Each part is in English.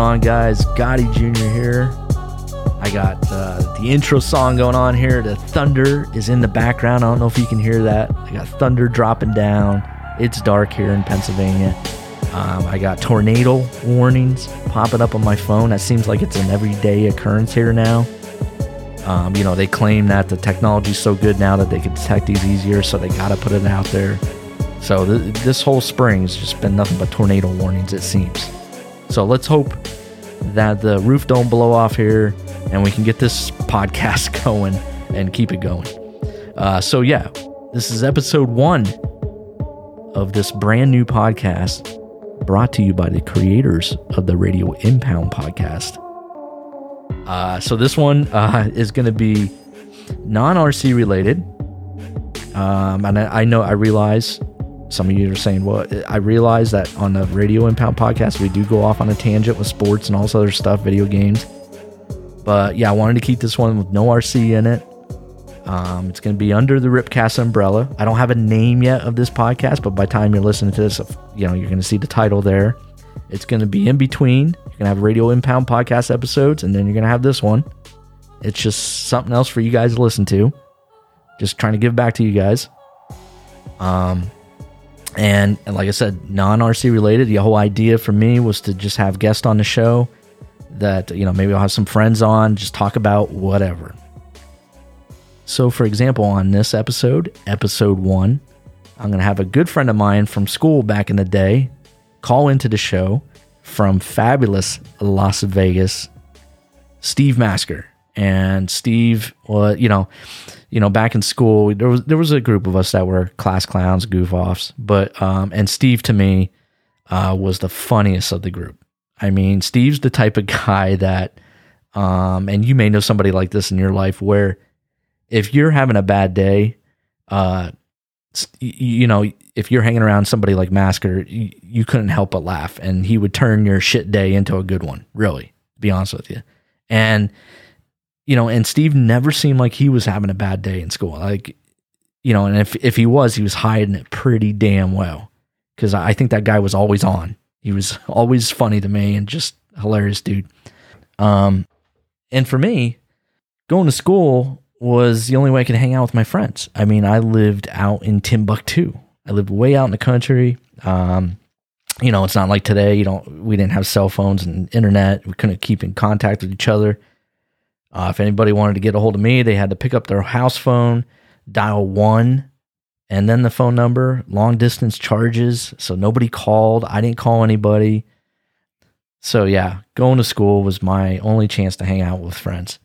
On, guys? Gotti Jr. here. I got uh, the intro song going on here. The thunder is in the background. I don't know if you can hear that. I got thunder dropping down. It's dark here in Pennsylvania. Um, I got tornado warnings popping up on my phone. That seems like it's an everyday occurrence here now. Um, you know, they claim that the technology's so good now that they can detect these easier, so they got to put it out there. So th- this whole spring has just been nothing but tornado warnings, it seems. So let's hope that the roof don't blow off here and we can get this podcast going and keep it going. Uh, so yeah, this is episode one of this brand new podcast brought to you by the creators of the Radio Impound podcast. Uh, so this one uh, is going to be non RC related. Um, and I, I know I realize some of you are saying, well, I realize that on the Radio Impound podcast, we do go off on a tangent with sports and all this other stuff, video games. But yeah, I wanted to keep this one with no RC in it. Um, it's going to be under the Ripcast umbrella. I don't have a name yet of this podcast, but by the time you're listening to this, you know, you're going to see the title there. It's going to be in between. You're going to have Radio Impound podcast episodes, and then you're going to have this one. It's just something else for you guys to listen to. Just trying to give back to you guys. Um, and, like I said, non RC related. The whole idea for me was to just have guests on the show that, you know, maybe I'll have some friends on, just talk about whatever. So, for example, on this episode, episode one, I'm going to have a good friend of mine from school back in the day call into the show from fabulous Las Vegas, Steve Masker. And Steve, well, you know, you know, back in school, there was there was a group of us that were class clowns, goof offs. But um, and Steve to me uh, was the funniest of the group. I mean, Steve's the type of guy that, um, and you may know somebody like this in your life where if you're having a bad day, uh, you know, if you're hanging around somebody like Masker, you, you, couldn't help but laugh, and he would turn your shit day into a good one. Really, to be honest with you, and you know, and Steve never seemed like he was having a bad day in school. Like, you know, and if if he was, he was hiding it pretty damn well, because I think that guy was always on. He was always funny to me and just hilarious dude. Um, and for me, going to school was the only way I could hang out with my friends. I mean, I lived out in Timbuktu. I lived way out in the country. Um, you know, it's not like today. You don't. We didn't have cell phones and internet. We couldn't keep in contact with each other. Uh, if anybody wanted to get a hold of me, they had to pick up their house phone, dial one, and then the phone number. Long distance charges, so nobody called. I didn't call anybody. So yeah, going to school was my only chance to hang out with friends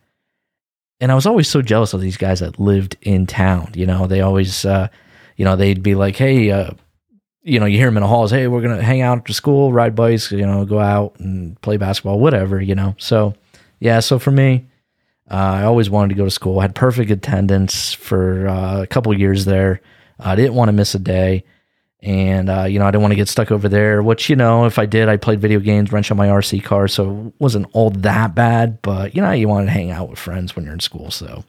and I was always so jealous of these guys that lived in town. You know, they always, uh, you know, they'd be like, "Hey, uh, you know, you hear them in the halls, hey, we're gonna hang out after school, ride bikes, you know, go out and play basketball, whatever, you know." So, yeah, so for me, uh, I always wanted to go to school. I had perfect attendance for uh, a couple years there. I didn't want to miss a day and uh, you know I didn't want to get stuck over there. Which you know, if I did, I played video games, wrench on my RC car, so it wasn't all that bad. But you know, you want to hang out with friends when you're in school. So,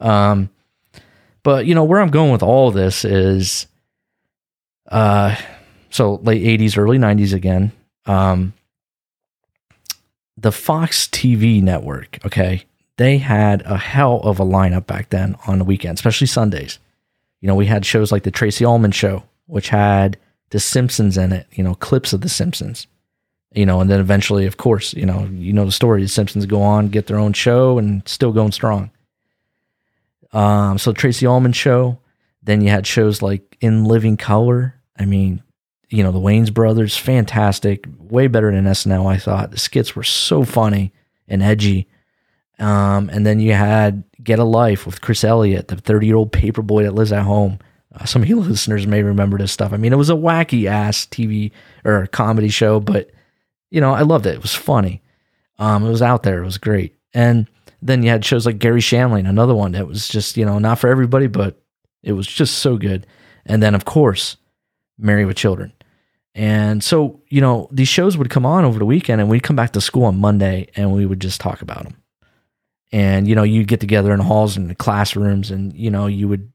um, but you know where I'm going with all this is, uh, so late '80s, early '90s again. Um, the Fox TV network, okay, they had a hell of a lineup back then on the weekend, especially Sundays. You know, we had shows like the Tracey Ullman Show, which had The Simpsons in it, you know, clips of The Simpsons. You know, and then eventually, of course, you know, you know the story. The Simpsons go on, get their own show, and still going strong. Um, so Tracey Ullman show. Then you had shows like In Living Color. I mean, you know, the Wayans brothers, fantastic, way better than SNL. I thought the skits were so funny and edgy. Um, and then you had Get a Life with Chris Elliott, the 30 year old paper boy that lives at home. Uh, some of you listeners may remember this stuff. I mean, it was a wacky ass TV or comedy show, but you know, I loved it. It was funny. Um, it was out there. It was great. And then you had shows like Garry Shandling, another one that was just, you know, not for everybody, but it was just so good. And then, of course, Married with Children. And so, you know, these shows would come on over the weekend and we'd come back to school on Monday and we would just talk about them. And, you know, you'd get together in halls and classrooms and, you know, you would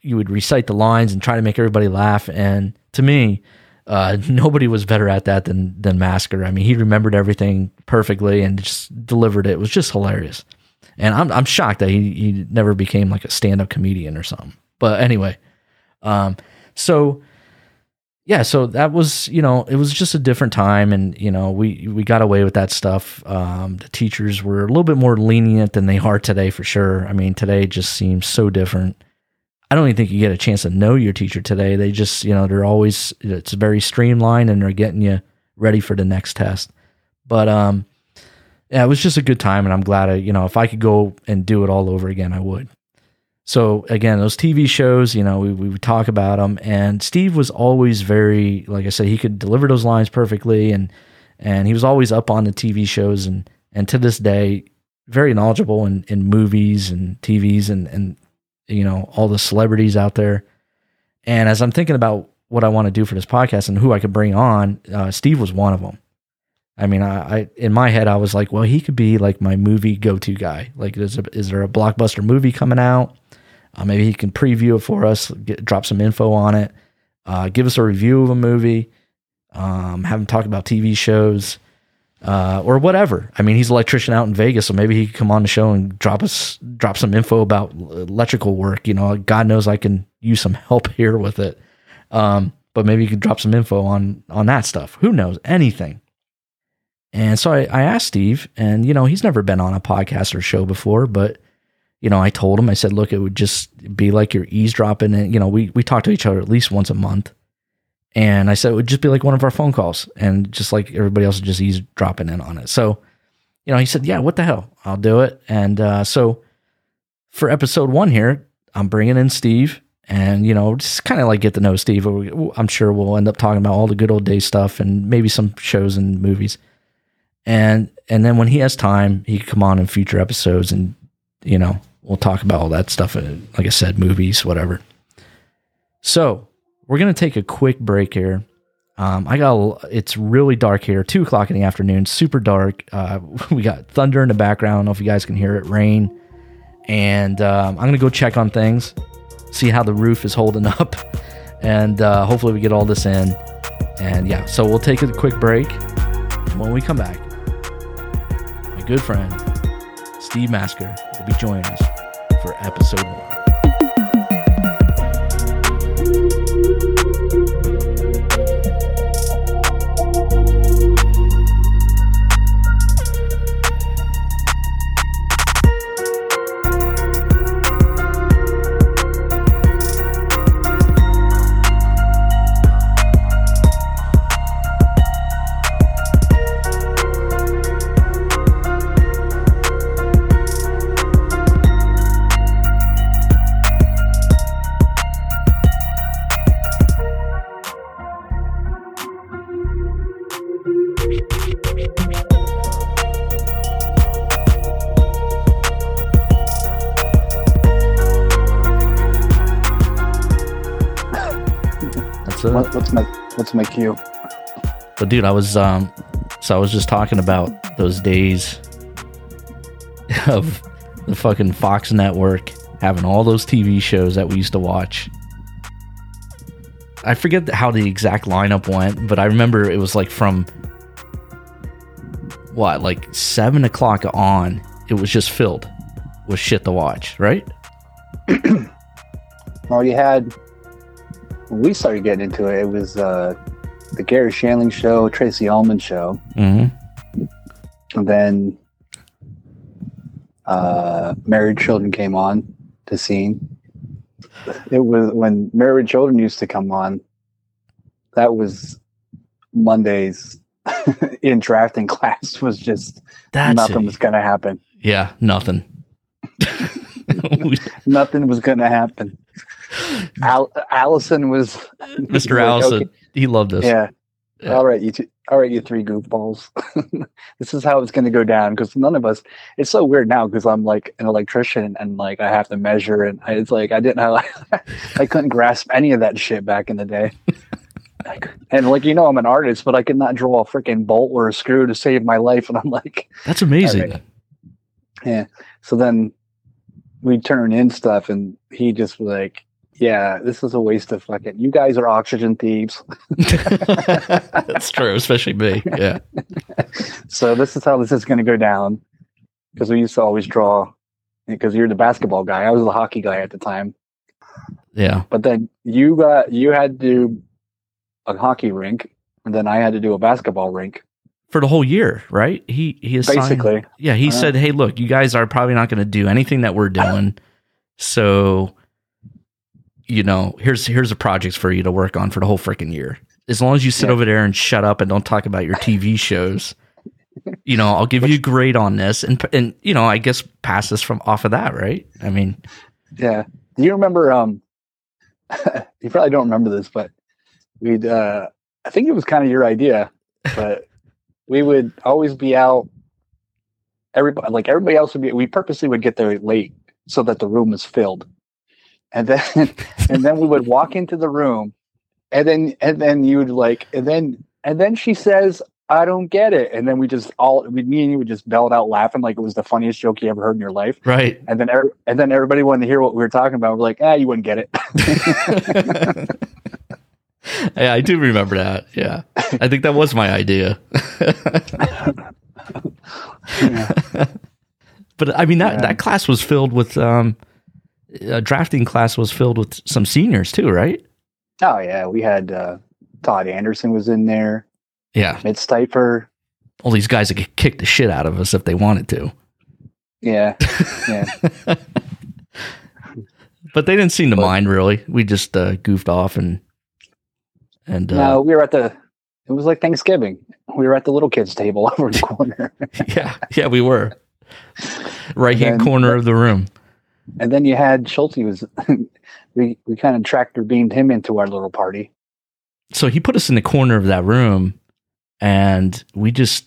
you would recite the lines and try to make everybody laugh. And to me, uh, nobody was better at that than than Masker. I mean, he remembered everything perfectly and just delivered it. It was just hilarious. And I'm I'm shocked that he he never became like a stand up comedian or something. But anyway, um, so yeah, so that was you know it was just a different time, and you know we we got away with that stuff. Um, the teachers were a little bit more lenient than they are today, for sure. I mean, today just seems so different. I don't even think you get a chance to know your teacher today. They just you know they're always it's very streamlined, and they're getting you ready for the next test. But um, yeah, it was just a good time, and I'm glad I you know if I could go and do it all over again, I would. So again, those TV shows, you know, we, we would talk about them, and Steve was always very, like I said, he could deliver those lines perfectly, and and he was always up on the TV shows, and and to this day, very knowledgeable in, in movies and TVs and and you know all the celebrities out there. And as I'm thinking about what I want to do for this podcast and who I could bring on, uh, Steve was one of them. I mean, I, I, in my head I was like, well, he could be like my movie go to guy. Like, is, is there a blockbuster movie coming out? Uh, maybe he can preview it for us, get, drop some info on it, uh, give us a review of a movie, um, have him talk about TV shows, uh, or whatever. I mean, he's an electrician out in Vegas, so maybe he could come on the show and drop us drop some info about electrical work. You know, God knows I can use some help here with it. Um, but maybe you could drop some info on on that stuff. Who knows? Anything. And so I, I asked Steve, and you know, he's never been on a podcast or show before, but you know, I told him, I said, look, it would just be like you're eavesdropping. And, you know, we, we talk to each other at least once a month. And I said, it would just be like one of our phone calls and just like everybody else just eavesdropping in on it. So, you know, he said, yeah, what the hell? I'll do it. And uh, so for episode one here, I'm bringing in Steve and, you know, just kind of like get to know Steve. I'm sure we'll end up talking about all the good old days stuff and maybe some shows and movies. And, and then when he has time, he can come on in future episodes and, you know, we'll talk about all that stuff. Uh, like I said, movies, whatever. So we're gonna take a quick break here. Um, I got it's really dark here, two o'clock in the afternoon, super dark. Uh, we got thunder in the background. I don't know if you guys can hear it, rain, and um, I'm gonna go check on things, see how the roof is holding up, and uh, hopefully we get all this in. And yeah, so we'll take a quick break. When we come back, my good friend Steve Masker be joining us for episode one. Dude, I was um, so I was just talking about those days of the fucking Fox network having all those TV shows that we used to watch. I forget how the exact lineup went, but I remember it was like from what, like seven o'clock on, it was just filled with shit to watch, right? well, you had when we started getting into it, it was uh, the Garry Shandling show, Tracey Ullman show, mm-hmm. and then uh, Married Children came on the scene. It was when Married Children used to come on. That was Mondays in drafting class was just That's nothing it. was going to happen. Yeah, nothing. nothing was going to happen. Al- Allison was Mr. Allison. Okay. He loved us. Yeah. yeah. All right, you two, all right, you three goofballs. this is how it's going to go down because none of us. It's so weird now because I'm like an electrician and like I have to measure and I, it's like I didn't have I couldn't grasp any of that shit back in the day. and like you know, I'm an artist, but I could not draw a freaking bolt or a screw to save my life. And I'm like, that's amazing. Right. Yeah. So then we turn in stuff, and he just was like, yeah, this is a waste of fucking. You guys are oxygen thieves. That's true, especially me. Yeah. So this is how this is going to go down. Because we used to always draw. Because you're the basketball guy, I was the hockey guy at the time. Yeah. But then you got you had to do a hockey rink, and then I had to do a basketball rink. For the whole year, right? He he assigned, Basically, Yeah, he Uh, said, "Hey, look, you guys are probably not going to do anything that we're doing, so you know, here's here's a project for you to work on for the whole freaking year. As long as you sit Yeah. over there and shut up and don't talk about your TV shows, you know, I'll give you a grade on this, and and you know, I guess pass this from off of that, right? I mean, Yeah. Do you remember? Um, you probably don't remember this, but we'd. Uh, I think it was kind of your idea, but we would always be out. Everybody, like everybody else, would be. We purposely would get there late so that the room was filled, and then and then we would walk into the room, and then and then you would like, and then and then she says. I don't get it, and then we just all, we, me and you would just bell it out laughing like it was the funniest joke you ever heard in your life. right? And then, every, and then everybody wanted to hear what we were talking about. We're like, ah, you wouldn't get it. yeah, I do remember that. Yeah, I think that was my idea. but I mean that Yeah. that class was filled with um, a drafting class was filled with some seniors too, right? oh yeah, we had uh, Todd Anderson was in there, Yeah, Mitch Stifer. all these guys that could kick the shit out of us if they wanted to, Yeah, yeah, but they didn't seem to But- mind really. We just uh, goofed off and and uh, no, we were at the. It was like Thanksgiving. We were at the little kids' table over in the corner, yeah, yeah, we were right hand corner of the room. And then you had Schulte was. we we kind of tractor beamed him into our little party. so he put us in the corner of that room and we just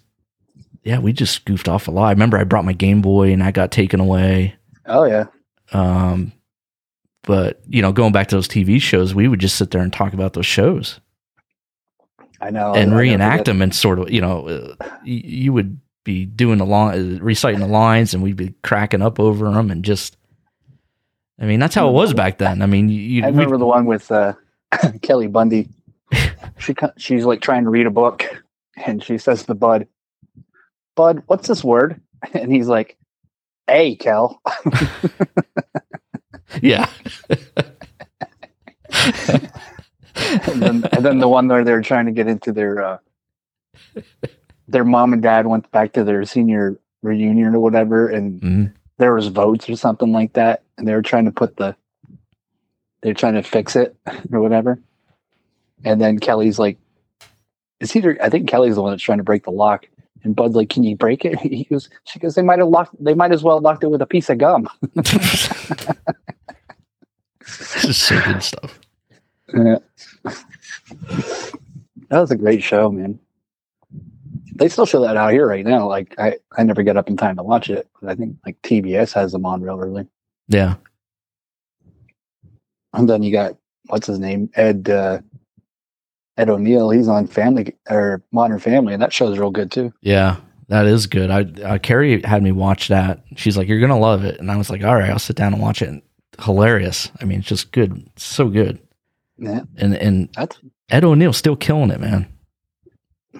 yeah we just goofed off a lot i remember i brought my game boy and i got taken away Oh yeah, um but you know going back to those tv shows we would just sit there and talk about those shows I know. and I'll reenact them and sort of you know uh, y- you would be doing the line uh, reciting the lines and we'd be cracking up over them and just i mean that's how it was back then i mean you, I remember the one with uh, Kelly Bundy. She she's like trying to read a book, and she says to Bud, "Bud, what's this word?" And he's like, "A, Kel." yeah And then, and then the one where they're trying to get into their uh, their mom and dad went back to their senior reunion or whatever, and Mhm. there was votes or something like that, and they were trying to put the they're trying to fix it or whatever. And then Kelly's like, "It's either I think Kelly's the one that's trying to break the lock." And Bud's like, "Can you break it?" He goes, "She goes, they might have locked. They might as well have locked it with a piece of gum." just so good stuff Yeah. that was a great show, man. They still show that out here right now. Like I, I never get up in time to watch it, but I think like TBS has them on real early. Yeah And then you got what's his name, Ed uh, Ed O'Neill. He's on Family or Modern Family, and that show's real good too. Yeah, that is good. I uh, Carrie had me watch that. She's like, "You're gonna love it," and I was like, "All right, I'll sit down and watch it." And hilarious. I mean, it's just good, so good. Yeah, And and that's Ed O'Neill's still killing it, man.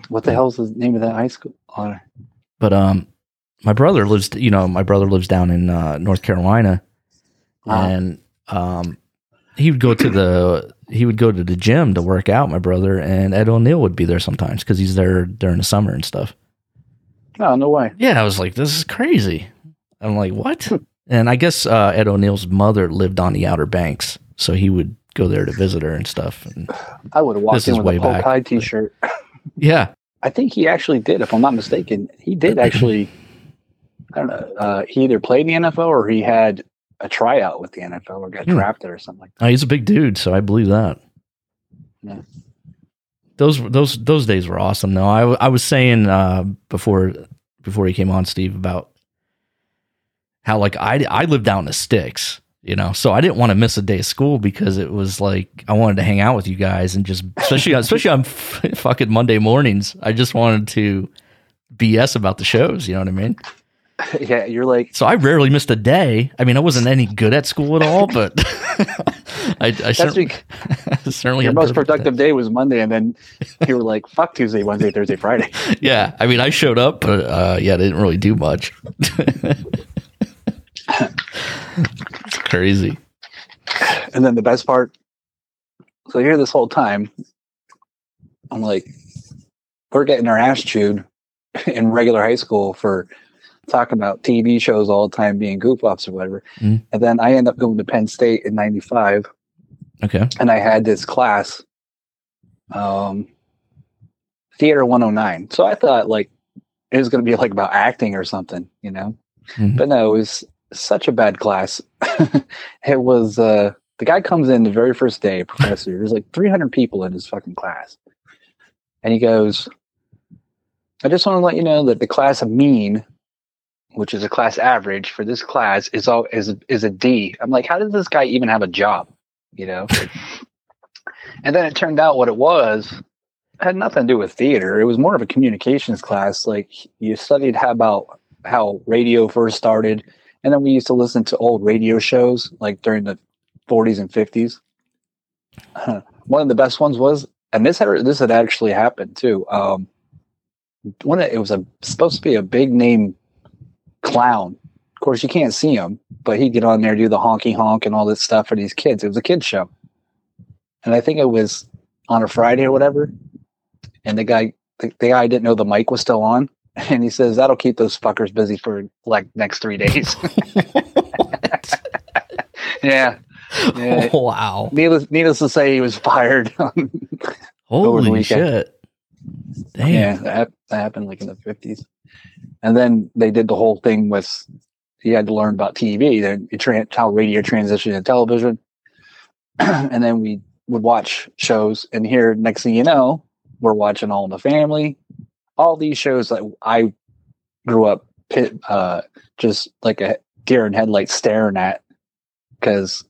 what the hell's the name of that high school? Oh, But um, my brother lives. You know, my brother lives down in uh, North Carolina, wow. and um, he would go to the he would go to the gym to work out. My brother and Ed O'Neill would be there sometimes because he's there during the summer and stuff. oh no way. Yeah, I was like, this is crazy. I'm like, what? and I guess uh, Ed O'Neill's mother lived on the Outer Banks, so he would go there to visit her and stuff. And I would have walked in with a Polk High T-shirt. yeah, I think he actually did, if I'm not mistaken. He did actually. I don't know. Uh, he either played in the NFL or he had a tryout with the NFL or got Hmm. drafted or something like Uh, he's a big dude, so I believe that. Yeah. Those those those days were awesome. Though I, w- I was saying uh, before before he came on, Steve, about how like I I lived down in the sticks, you know, so I didn't want to miss a day of school because it was like I wanted to hang out with you guys and just especially especially on f- fucking Monday mornings. I just wanted to BS about the shows. You know what I mean? yeah, you're like So I rarely missed a day. I mean, I wasn't any good at school at all, but I, I that's certainly, bec- certainly your most productive day was Monday, and then you were like, "Fuck Tuesday, Wednesday, Thursday, Friday." Yeah, I mean, I showed up, but uh, yeah, I didn't really do much. it's crazy. And then the best part, so here this whole time, I'm like, we're getting our ass chewed in regular high school for talking about TV shows all the time, being goof offs or whatever. Mm. And then I end up going to Penn State in '95, Okay. and I had this class, um, Theater 109. So I thought like it was going to be like about acting or something, you know. Mhm. But no, it was such a bad class. it was uh the guy comes in the very first day, professor. There's like 300 people in his fucking class, and he goes, "I just want to let you know that the class of mean, which is a class average for this class, is all is is a D." I'm like, how does this guy even have a job? You know. and then it turned out what it was had nothing to do with theater. It was more of a communications class. Like you studied how about how radio first started, and then we used to listen to old radio shows like during the 40s and 50s. One of the best ones was, and this had this had actually happened too. Um, one it was a supposed to be a big name clown. Of course, you can't see him, but he'd get on there do the honky honk and all this stuff for these kids. It was a kids show, and I think it was on a Friday or whatever. And the guy, the, the guy didn't know the mic was still on, and he says that'll keep those fuckers busy for like next three days. yeah. Yeah. wow. Needless, needless to say, he was fired. Holy shit. Damn. yeah, that, that happened like in the fifties. And then they did the whole thing with you had to learn about TV, then you how radio transitioned to television, and then we would watch shows. And here, next thing you know, we're watching All in the Family, all these shows that I grew up pit, uh, just like a deer in headlights staring at, because,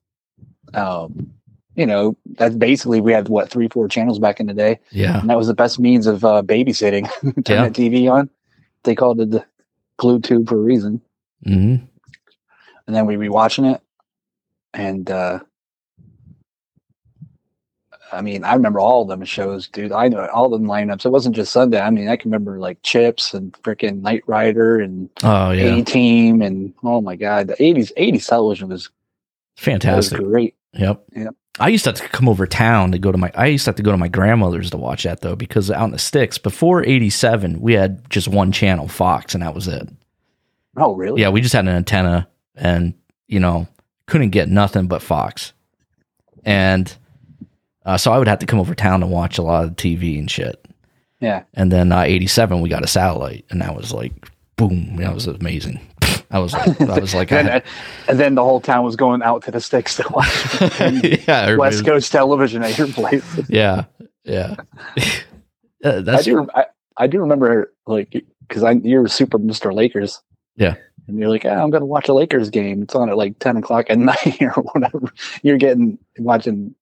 um, you know, that's basically we had what three, four channels back in the day Yeah. and that was the best means of uh, babysitting. Turn Yeah. the TV on. They called it the glue tube for a reason. hmm And then we'd be watching it. And uh, I mean, I remember all of them shows, dude. I know all them lineups. It wasn't just Sunday. I mean, I can remember like Chips and freaking Knight Rider and Oh, yeah. A Team and oh my god, the eighties eighties television was, was Fantastic. great. Yep. Yep. I used to have to come over town to go to my. I used to have to go to my grandmother's to watch that though, because out in the sticks before '87, we had just one channel, Fox, and that was it. Oh really? Yeah, we just had an antenna, and you know, couldn't get nothing but Fox, and uh, so I would have to come over town to watch a lot of TV and shit. Yeah. And then uh, '87, we got a satellite, and that was like, boom, that was amazing. I was, like, I was like, And, then- and then the whole town was going out to the sticks to watch yeah, West Coast television at your place. yeah, yeah. Uh, I do. I, I do remember like because I you're super Mr. Lakers. Yeah. And you're like, ah, I'm gonna watch a Lakers game. It's on at like ten o'clock at night or whatever. You're getting watching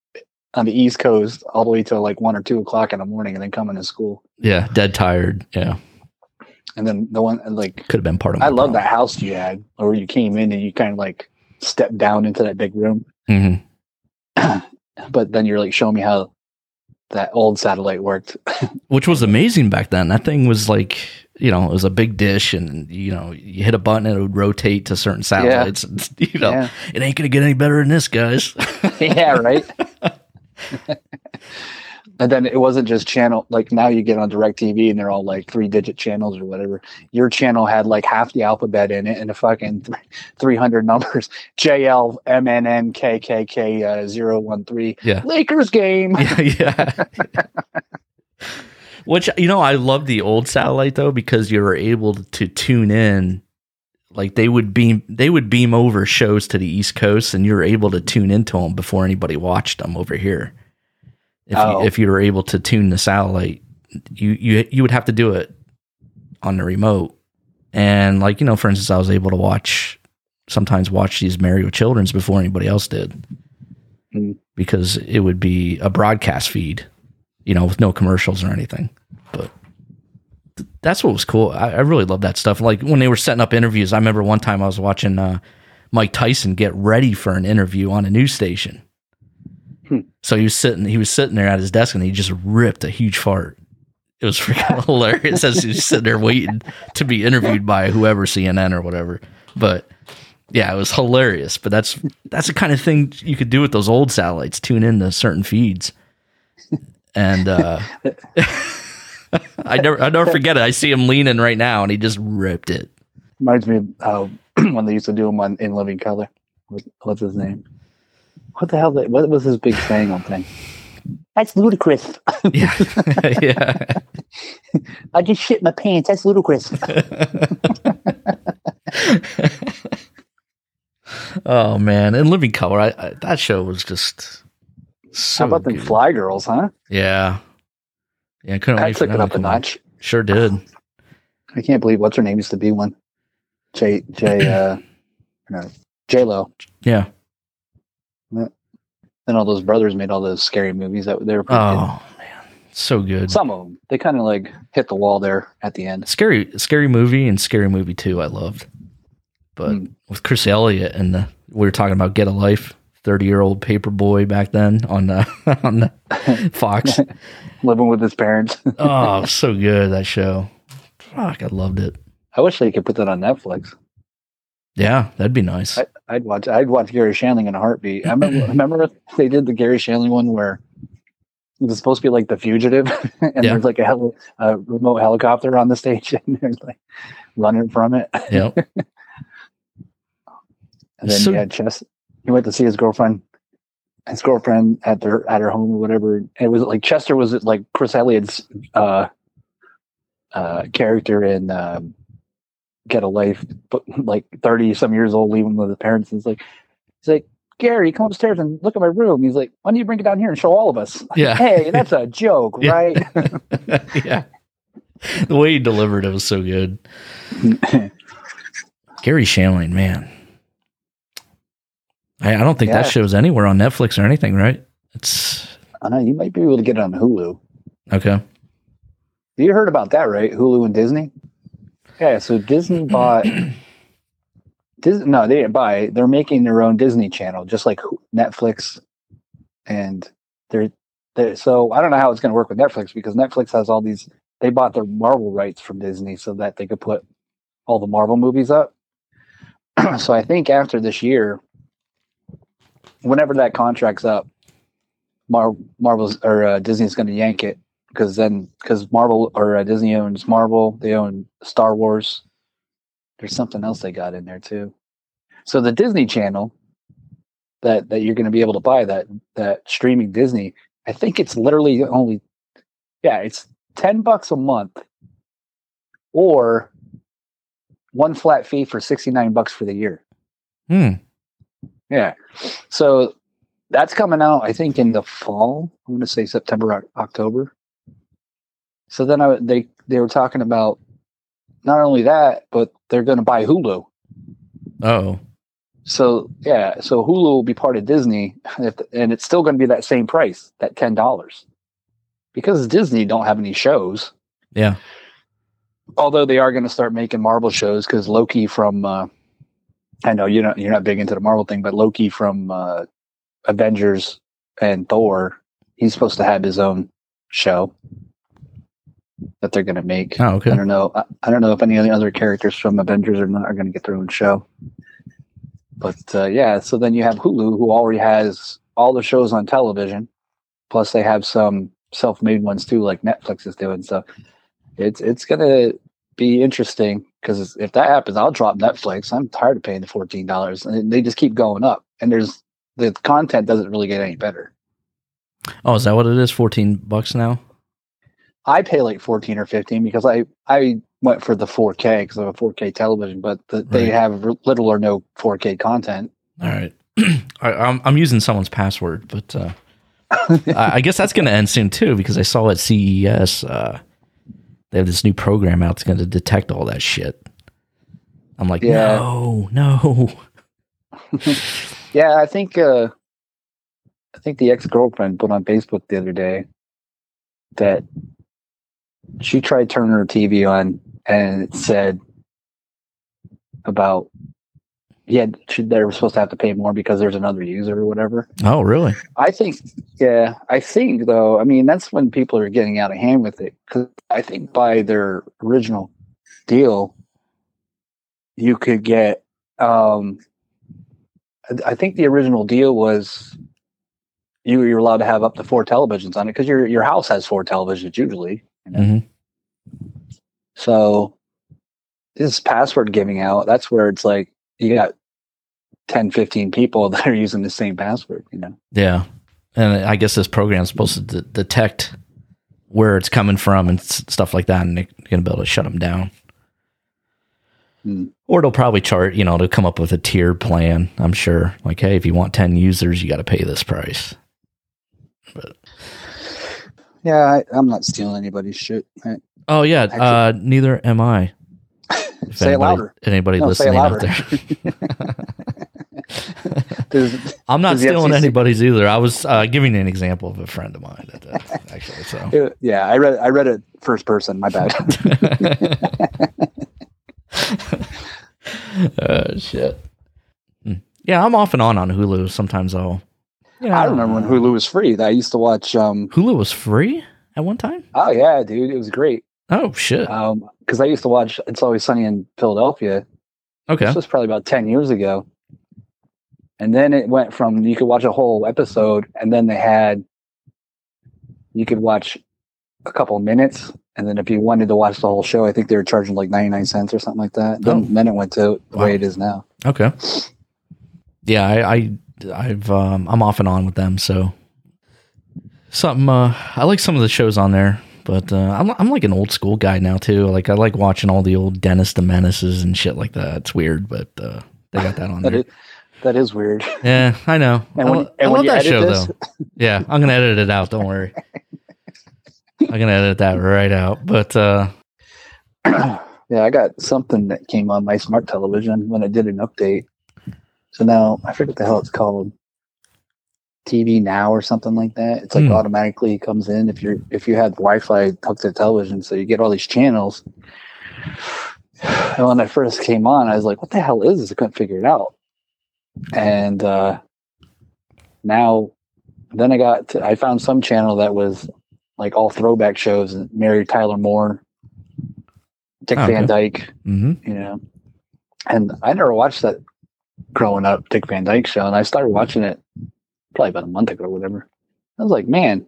on the East Coast all the way till like one or two o'clock in the morning, and then coming to school. yeah, dead tired. Yeah, And then the one like could have been part of. I love that house you had, where you came in and you kind of like stepped down into that big room. hmm But then you're like showing me how that old satellite worked. Which was amazing back then. That thing was like, you know, it was a big dish, and you know, you hit a button and it would rotate to certain satellites. You know, Yeah. it ain't gonna get any better than this, guys. yeah, right. And then it wasn't just channel like now you get on direct tv and they're all like three digit channels or whatever your channel had like half the alphabet in it and a fucking th- 300 numbers jl mnn kkk uh, 013 Yeah. lakers game yeah, yeah. Which you know, I love the old satellite though because you were able to tune in. Like they would beam, they would beam over shows to the East Coast, and you were able to tune into them before anybody watched them over here. If Oh. you, if you were able to tune the satellite, you you you would have to do it on the remote. And like you know, for instance, I was able to watch sometimes watch these Mario Children's before anybody else did Mm. because it would be a broadcast feed, you know, with no commercials or anything. But th- that's what was cool. I, I really love that stuff. Like when they were setting up interviews, I remember one time I was watching uh, Mike Tyson get ready for an interview on a news station. Hmm. So he was sitting, he was sitting there at his desk, and he just ripped a huge fart. It was freaking hilarious as he's sitting there waiting to be interviewed by whoever CNN or whatever. But yeah, it was hilarious. But that's that's the kind of thing you could do with those old satellites. Tune in to certain feeds, and uh, I never I never forget it. I see him leaning right now, and he just ripped it. Reminds me of how when they used to do them on in Living Color. What's his name? What the hell? What was his big saying on thing? That's ludicrous. Yeah, yeah. I just shit my pants. That's ludicrous. oh man, and Living Color, I, I, that show was just so. How about them. Fly Girls, huh? Yeah, yeah. I couldn't I wait took it up a on. notch. Sure did. I can't believe what's her name used to be one. J J uh no, J Lo. Yeah. Then all those brothers made all those scary movies that they were pretty good. Oh man, so good. Some of them they kind of like hit the wall there at the end. Scary, scary movie and scary movie two. I loved, but Mm. with Chris Elliott and the, we were talking about Get a Life, thirty year old paper boy back then on the on the Fox. Living with his parents. oh, so good that show. Fuck, I loved it. I wish they could put that on Netflix. Yeah, that'd be nice. I, I'd watch. I'd watch Garry Shandling in a heartbeat. I remember, remember they did the Garry Shandling one where it was supposed to be like The Fugitive, and Yeah. there's like a, heli- a remote helicopter on the stage, and there's like running from it. yep. And then So- he had Chess. He went to see his girlfriend, his girlfriend at their at her home or whatever. And it was like Chester was like Chris Elliott's uh, uh, character in um, Get a Life, but like thirty some years old, leaving with his parents. And it's like he's like Gary, come upstairs and look at my room. He's like, why don't you bring it down here and show all of us? Yeah. hey, that's a joke, Yeah. right? yeah. The way he delivered it was so good. Garry Shandling, man. I, I don't think that Yeah. show's anywhere on Netflix or anything, right? It's I know you might be able to get it on Hulu. okay. You heard about that, right? Hulu and Disney. Yeah, so Disney bought. Disney, no, they didn't buy. it. They're making their own Disney channel, just like Netflix, and they're, they're so I don't know how it's going to work with Netflix because Netflix has all these. They bought their Marvel rights from Disney so that they could put all the Marvel movies up. so I think after this year, whenever that contract's up, Mar- Marvel's or uh, Disney's going to yank it because then because Marvel or uh, Disney owns Marvel, they own Star Wars. There's something else they got in there too. So the Disney Channel that that you're going to be able to buy that that streaming Disney, I think it's literally only yeah, it's 10 bucks a month or one flat fee for 69 bucks for the year. Hmm. Yeah. So that's coming out, I think, in the fall. I'm going to say September, October. So then I, they they were talking about not only that, but they're going to buy Hulu. Oh. So yeah, so Hulu will be part of Disney, if, and it's still going to be that same price, that ten dollars, because Disney don't have any shows. Yeah. Although they are going to start making Marvel shows because Loki from, uh, I know you're not you're not big into the Marvel thing, but Loki from uh, Avengers and Thor, he's supposed to have his own show that they're going to make. Oh, okay. I don't know. I, I don't know if any of the other characters from Avengers are not are going to get their own show. But uh, yeah, so then you have Hulu, who already has all the shows on television, plus they have some self-made ones too, like Netflix is doing. So it's it's going to be interesting because if that happens, I'll drop Netflix. I'm tired of paying the fourteen dollars, and they just keep going up. And there's the content doesn't really get any better. Oh, is that what it is? 14 bucks now? I pay like 14 or 15 because I, I went for the 4K because I have a 4K television, but the, they have little or no 4K content. All right. I, I'm, I'm using someone's password, but uh, I, I guess that's going to end soon too because I saw at CES uh, they have this new program out that's going to detect all that shit. I'm like, Yeah. no, no. Yeah, I think uh, I think the ex girlfriend put on Facebook the other day that she tried turning her TV on, and it said about yeah, she, they were supposed to have to pay more because there's another user or whatever. Oh, really? I think, yeah, I think though. I mean, that's when people are getting out of hand with it because I think by their original deal, you could get. um I- I think the original deal was you you're allowed to have up to four televisions on it because your your house has four televisions usually. You know? Mhm. So this password giving out, that's where it's like you got 10, 15 people that are using the same password, you know? Yeah. And I guess this program's supposed to de- detect where it's coming from and s- stuff like that, and they're going to be able to shut them down. Hmm. Or they'll probably chart, you know, to come up with a tiered plan. I'm sure. Like, hey, if you want 10 users, you got to pay this price. Yeah, I, I'm not stealing anybody's shit. I- Oh, yeah. Actually- uh, neither am I. Say it anybody- louder. Anybody No, it listening out there. I'm not stealing FCC anybody's either. I was uh, giving an example of a friend of mine, that, uh, actually. So. it- yeah, I read I read it first person. My bad. uh, shit. Hmm. Yeah, I'm off and on on Hulu. Sometimes I'll. Yeah, I don't remember when Hulu was free. I used to watch. um Hulu was free at one time. Oh yeah, dude, it was great. Oh shit. Um, because I used to watch It's Always Sunny in Philadelphia. Okay. This was probably about 10 years ago. And then it went from you could watch a whole episode, and then they had you could watch a couple minutes. And then if you wanted to watch the whole show, I think they were charging like 99 cents or something like that. Then, Oh. then it went to the Wow. way it is now. Okay. Yeah, I, I I've um, I'm off and on with them. So something. Uh, I like some of the shows on there, but uh, I'm I'm like an old school guy now too. Like I like watching all the old Dennis the Menaces and shit like that. It's weird, but uh, they got that on That there. is, that is weird. Yeah, I know. And I, when- lo- and I love that show this- though. Yeah, I'm gonna edit it out. Don't worry. I'm gonna edit that right out. But uh, yeah, I got something that came on my smart television when I did an update. So now I forget the hell it's called. TV Now or something like that. It's like Hmm. automatically comes in if you're if you have Wi-Fi hooked to the television, so you get all these channels. And when I first came on, I was like, "What the hell is this?" I couldn't figure it out. And uh, now, then I got to, I found some channel that was like all throwback shows, and Mary Tyler Moore, Dick Oh, Van okay. Dyke, mhm. you know. And I never watched that growing up, Dick Van Dyke show, and I started watching it probably about a month ago or whatever. I was like, man,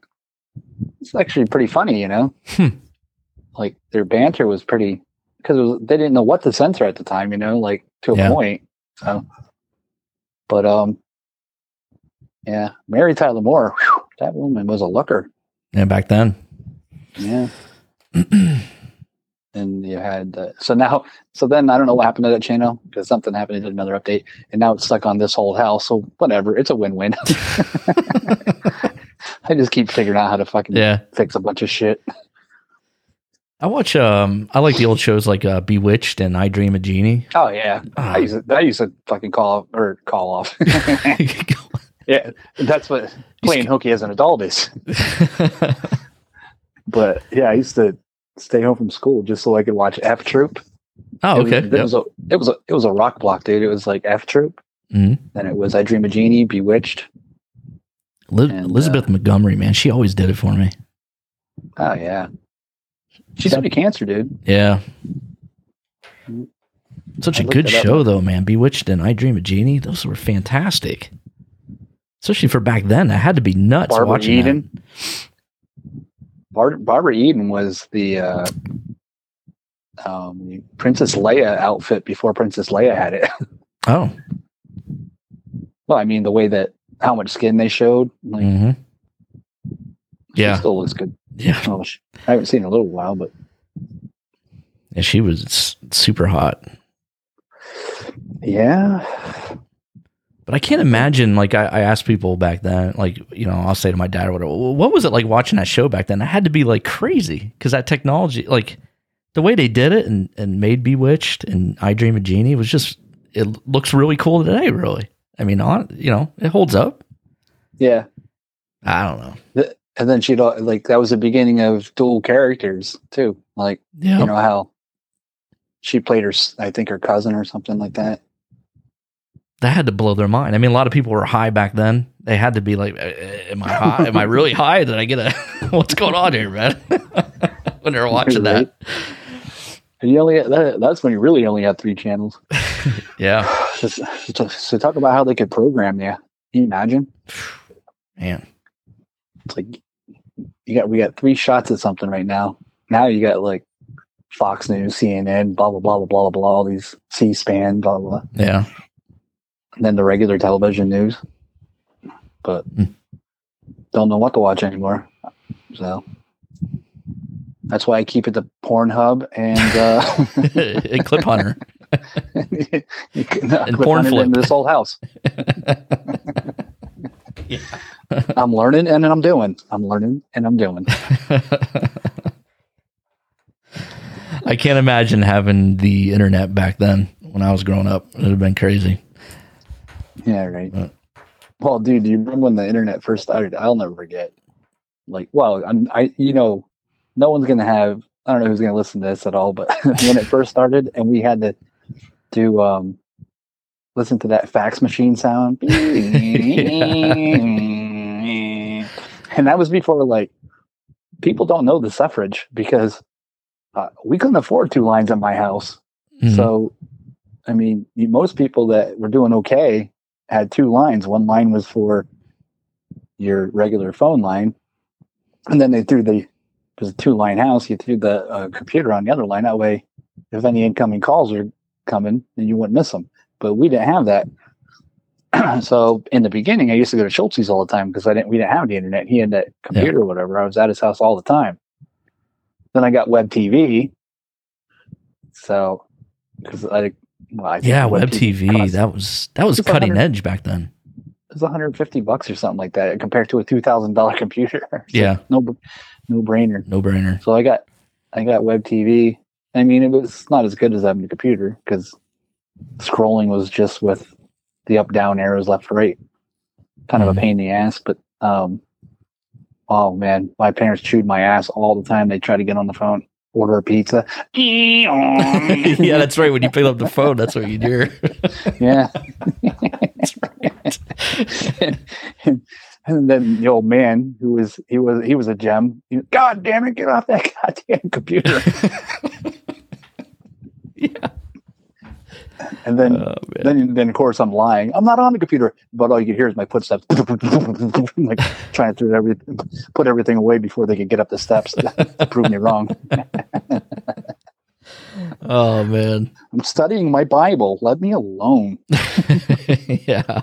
it's actually pretty funny, you know. Hmm. Like their banter was pretty because they didn't know what to censor at the time, you know, like to a Yeah. point. So, but um, yeah, Mary Tyler Moore, whew, that woman was a looker. yeah, back then. Yeah. and you had uh, so now so then i don't know what happened to that channel because something happened it did another update and now it's stuck on this whole house so whatever it's a win-win i just keep figuring out how to fucking yeah, fix a bunch of shit I watch. Um, I like the old shows like uh, Bewitched and I Dream of Jeannie. oh yeah Ah. i used to, I used to fucking call or call off yeah that's what playing hooky as an adult is but yeah i used to stay home from school just so i could watch f troop oh, It was- okay. It was a it was a it was a rock block, dude. It was like F Troop. Mhm. Then it was I Dream a Jeannie, Bewitched. Liz- and, Elizabeth uh, Montgomery, man, she always did it for me. Oh yeah. She died of cancer, dude. Yeah. Such I a good it up. show, though, man. Bewitched and I Dream of Jeannie, those were fantastic. Especially for back then, that had to be nuts Barbara watching Eden. Bar- Barbara Eden was the uh, um, Princess Leia outfit before Princess Leia had it. Oh, well, I mean the way that how much skin they showed, like hmm she yeah, still looks good. yeah, Oh, I haven't seen in a little while, but yeah. She was super hot. yeah, But I can't mm-hmm. imagine. Like I, I asked people back then, like you know, I'll say to my dad or whatever, "Well, what was it like watching that show back then? It had to be like crazy because that technology, like the way they did it and and made Bewitched and I Dream of Jeannie was just it looks really cool today. Really, I mean, on you know, it holds up. yeah. I don't know. and then she'd like that was the beginning of dual characters too. Like Yeah. you know how she played her, I think her cousin or something like that. That had to blow their mind. I mean, a lot of people were high back then. They had to be like, "Uh, uh, "Am I high? Am I really high? Did I get a what's going on here, man?" when they're watching that, And you only that, that's when you really only had three channels. yeah, So, so, so talk about how they could program you. Can you imagine? man, It's like you got we got three shots at something right now. Now you got like Fox News, CNN, blah blah blah blah blah blah, all these C-SPAN, blah, blah. yeah, and then the regular television news. But Hmm. don't know what to watch anymore. So that's why I keep it to Pornhub and uh, a clip hunter. you can, uh, And porn flip. into this old house. Yeah. I'm learning and I'm doing. I'm learning and I'm doing. I can't imagine having the internet back then when I was growing up. It would have been crazy. Yeah, right. Right. Well, dude, do you remember when the internet first started? I'll never forget. Like, well, I'm, I, you know, no one's gonna have. I don't know who's gonna listen to this at all, but when it first started, and we had to do um, listen to that fax machine sound, and that was before like people don't know the suffrage because uh, we couldn't afford two lines at my house. Mhm. So, I mean, most people that were doing okay had two lines. One line was for your regular phone line, and then they threw the it was a two line house. You threw the uh, computer on the other line. That way, if any incoming calls are coming, then you wouldn't miss them. But we didn't have that. so in the beginning, I used to go to Schultz's all the time because I didn't. We didn't have the internet. He had that computer or whatever. I was at his house all the time. Then I got web TV. So, because I, well, yeah, web TV. cost- That was that was It's cutting edge back then. it was 150 bucks or something like that compared to a two thousand dollar computer. So Yeah. no, no brainer. No brainer. So I got, I got web TV. I mean, it was not as good as having a computer because scrolling was just with the up down arrows left right, kind of Mhm. a pain in the ass. But um, oh man, my parents chewed my ass all the time. They tried to get on the phone, order a pizza. yeah, that's right. When you pick up the phone, that's what you hear. yeah. That's right. and, and then the old man who was he was he was a gem. He, God damn it, get off that goddamn computer. yeah. And then Oh, then then of course I'm lying. I'm not on the computer, but all you can hear is my footsteps like trying to every, put everything away before they could get up the steps to prove me wrong. oh man. I'm studying my Bible. Let me alone. yeah.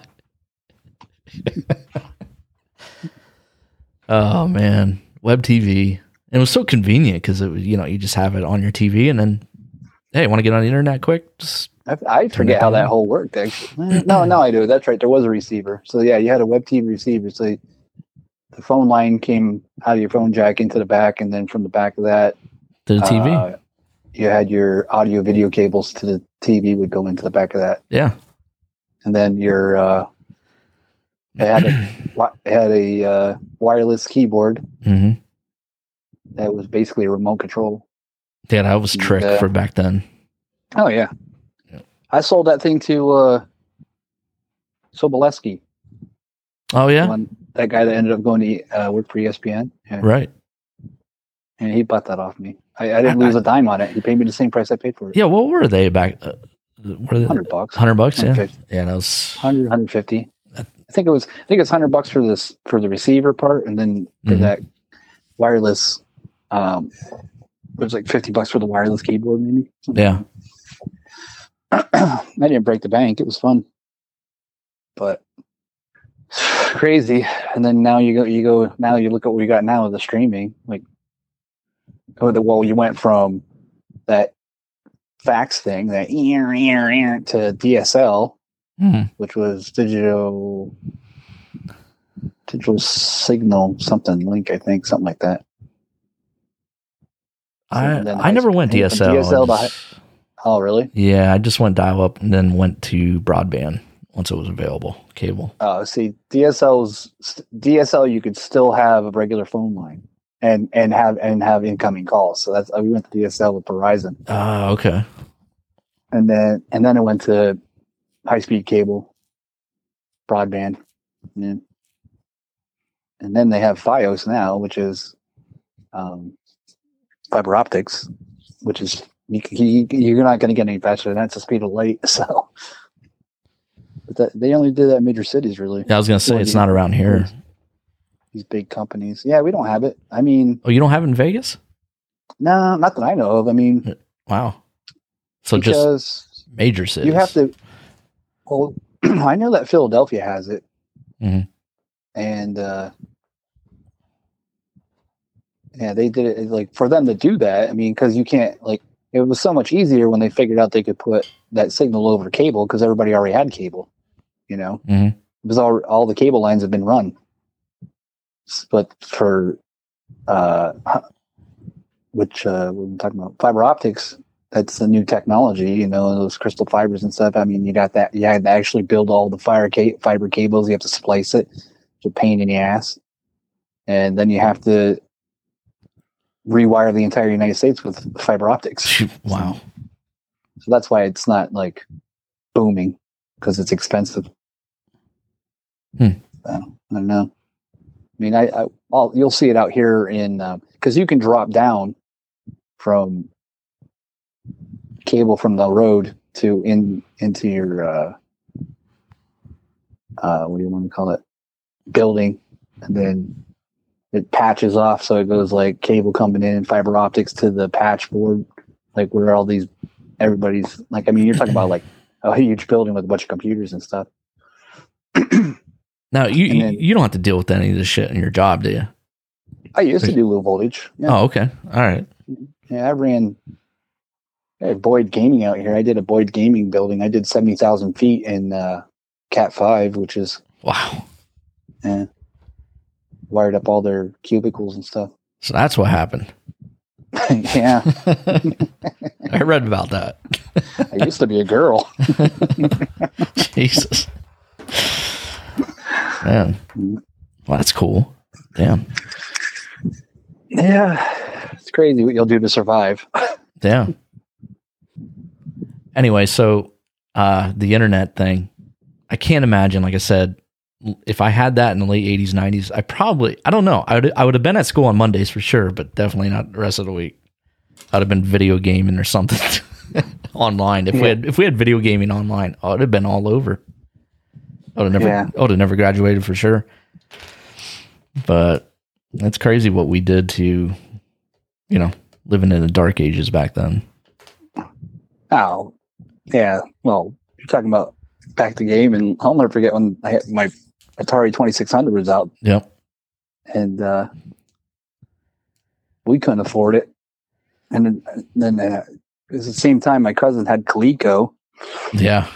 oh man, web TV. It was so convenient because it was you know you just have it on your TV and then hey, want to get on the internet quick? Just I, I forget how that whole worked. Actually, no, no, I do. That's right. There was a receiver. So yeah, you had a web TV receiver. So the phone line came out of your phone jack into the back, and then from the back of that, to the TV. uh, you had your audio video cables to the TV would go into the back of that, yeah. and then your uh, it had a it had a uh, wireless keyboard hmm that was basically a remote control. Yeah, that was trick Yeah. for back then. Oh Yeah. I sold that thing to uh, Soboleski. Oh yeah, one that guy that ended up going to uh, work for ESPN. Yeah. right. And he bought that off me. I, I didn't I- lose a dime on it. He paid me the same price I paid for it. Yeah, what were they back? Uh, were they Hundred bucks. hundred bucks? Yeah, 150. yeah, that was 100, 150. I think it was. I think it's hundred bucks for this for the receiver part, and then for Mhm. that wireless. Um, it was like fifty bucks for the wireless keyboard, maybe. yeah. I didn't break the bank. It was fun, but crazy. And then now you go, you go. Now you look at what we got now with the streaming. Like, oh, the well, you went from that fax thing, that to DSL, Mhm. which was digital, digital signal something link, I think, something like that. I And then I never went DSL. DSL to I high- just- Oh, really? yeah, I just went dial up and then went to broadband once it was available, cable. Uh, see, DSL's DSL you could still have a regular phone line and and have and have incoming calls. So that's we went to DSL with Verizon, Ah, okay. and then and then it went to high speed cable, broadband, and then, and then they have FiOS now, which is um, fiber optics, which is you, you, you're not going to get any faster than that. It's the speed of light. So, but that, they only did that in major cities, really. Yeah, I was gonna say Well, it's not around here. These big companies. Yeah, we don't have it. I mean, Oh, you don't have it in Vegas? no, not that I know of. I mean, Wow. So just major cities. you have to. Well, I know that Philadelphia has it, Mhm. and uh, yeah, they did it like for them to do that. I mean, because you can't like it was so much easier when they figured out they could put that signal over cable because everybody already had cable. You know, Mhm. because all all the cable lines have been run. But for uh, which uh, we're talking about fiber optics, that's the new technology. You know, those crystal fibers and stuff. I mean, you got that. You had to actually build all the fire ca- fiber cables. You have to splice it. It's a pain in the ass, and then you have to rewire the entire United States with fiber optics. wow. So that's why it's not like booming because it's expensive. Hmm. So, I don't know. I mean, I, I I'll, you'll see it out here in because you can drop down from cable from the road to in into your uh, uh, what do you want to call it building, and then it patches off so it goes like cable coming in and fiber optics to the patch board, like where all these everybody's like. I mean, you're talking about like a huge building with a bunch of computers and stuff. Now you then- you don't have to deal with any of this shit in your job, do you? I used to do low voltage. Yeah. Oh, okay. All right. Yeah, I ran I Boyd Gaming out here. I did a Boyd Gaming building. I did 70,000 feet in uh, Cat 5, which is Wow. uh, wired up all their cubicles and stuff. So that's what happened. yeah, I read about that. I used to be a girl. Jesus. Man. Well, that's cool. Damn. Yeah, it's crazy what you'll do to survive. Yeah. Anyway, so uh the internet thing, I can't imagine, like I said, if I had that in the late 80s, 90s, I probably I don't know. I would I would have been at school on Mondays for sure, but definitely not the rest of the week. I'd have been video gaming or something online. If we had if we had video gaming online, I would have been all over. I would have never Yeah. I would have never graduated for sure. But that's crazy what we did to you know, living in the dark ages back then. Oh, yeah. Well, you're talking about back the game, and I'll never forget when I had my Atari 2600 was out, Yep. and uh, we couldn't afford it. And then, then uh, it was the same time my cousin had Coleco, Yeah.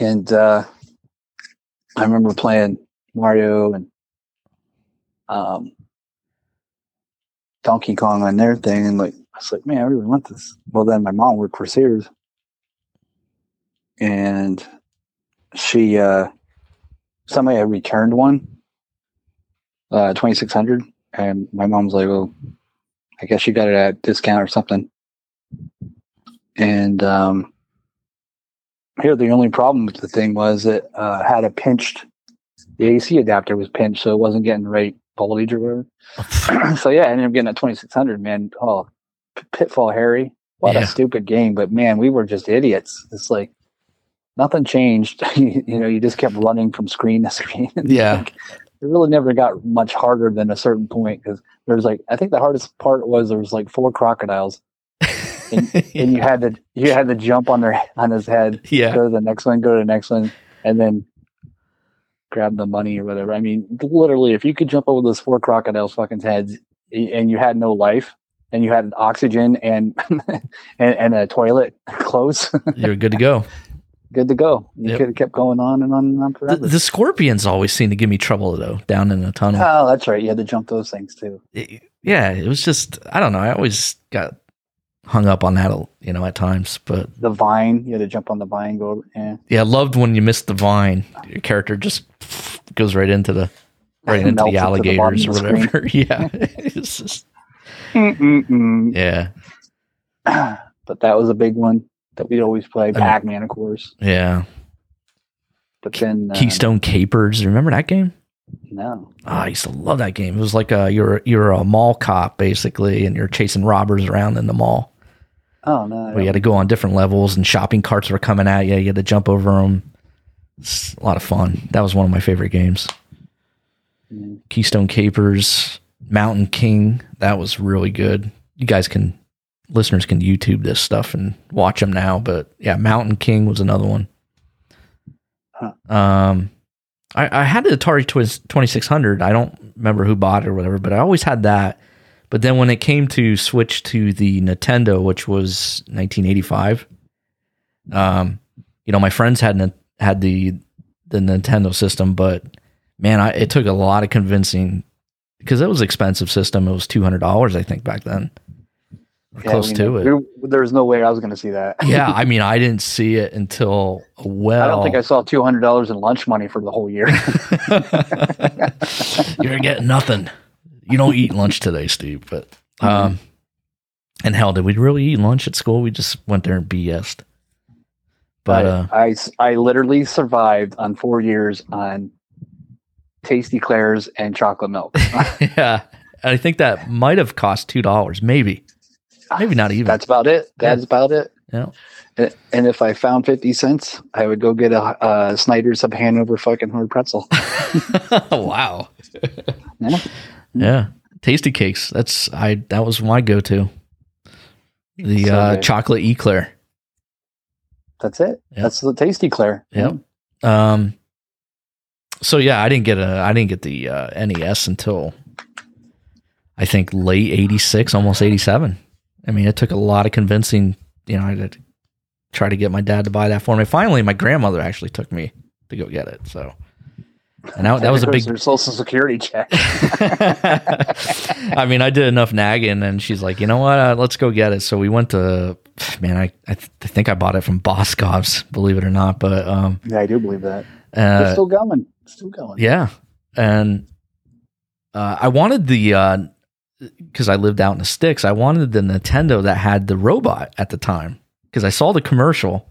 and uh, I remember playing Mario and um, Donkey Kong on their thing, and like I was like, man, I really want this. Well, then my mom worked for Sears, and she uh, somebody had returned one, uh, twenty six hundred, and my mom's like, well, I guess you got it at discount or something, and um, here the only problem with the thing was it uh, had a pinched the AC adapter was pinched, so it wasn't getting the right voltage or whatever. so yeah, I ended up getting a 2600. Man, oh, Pitfall Harry, what Yeah. a stupid game. But man, we were just idiots. It's like nothing changed. you know, you just kept running from screen to screen. Yeah. Like, it really never got much harder than a certain point because there's like I think the hardest part was there was like four crocodiles and you had to you had to jump on their on his head yeah. go to the next one, go to the next one, and then grab the money or whatever. I mean, literally, if you could jump over those four crocodiles' fucking heads and you had no life and you had oxygen and and, and a toilet close, You're good to go. Good to go. You Yep. could have kept going on and on and on The, forever. the scorpions always seem to give me trouble though, down in the tunnel. oh, that's right. You had to jump those things too. It- yeah, it was just I don't know. I always got hung up on that, you know, at times. But The vine, you had to jump on the vine, go. Yeah, yeah, I loved when you missed the vine. Your character just goes right into the right into the into the alligators or the whatever. yeah, it's just Mm-mm-mm. yeah, but that was a big one that we'd always play. mean- Pac-Man, of course. yeah. But then uh, Keystone Capers. Remember that game? No, Oh, I used to love that game. It was like a you're you're a mall cop basically, and you're chasing robbers around in the mall. oh no, you had to go on different levels, and shopping carts were coming at you. You had to jump over them. It's a lot of fun. That was one of my favorite games. don't- Keystone Capers, Mountain King. That was really good. You guys can, listeners can YouTube this stuff and watch them now. But yeah, Mountain King was another one. Huh. Um, I, I had the Atari Twiz 2600. I don't remember who bought it or whatever, but I always had that. But then when it came to switch to the Nintendo, which was 1985, um, you know, my friends had had the the Nintendo system, but man, I, it took a lot of convincing because it was an expensive system. It was two hundred dollars, I think, back then, Yeah, close I mean, to it. There, was no way I was going to see that. yeah, I mean, I didn't see it until well. I don't think I saw two hundred dollars in lunch money for the whole year. You're getting nothing. You don't eat lunch today, Steve. But um, and hell, did we really eat lunch at school? We just went there and BS'd. But I, uh, I I literally survived on four years on tasty clairs and chocolate milk. yeah, I think that might have cost two dollars, maybe, maybe not even. That's about it. That's about it. Yeah. And- if I found fifty cents, I would go get a, Snyder's of Hanover fucking hard pretzel. wow. Yeah. Yeah. Tastykakes. That's I. That was my go-to. The So uh, chocolate eclair. That's it. Yeah. That's the tasty clair. Yep. Um. So yeah, I didn't get a. I didn't get the uh, NES until I think late '86, almost '87. I mean, it took a lot of convincing. You know, I had to try to get my dad to buy that for me. Finally, my grandmother actually took me to go get it. So, and that, that was a big. Social security check. I mean, I did enough nagging, and she's like, you know what? Uh, let's go get it. So we went to, man, I I, th- I think I bought it from Boscov's, believe it or not. But um, yeah, I do believe that. It's uh, still going. It's still going. yeah, and uh, I wanted the because I lived out in the sticks. I wanted the Nintendo that had the robot at the time because I saw the commercial.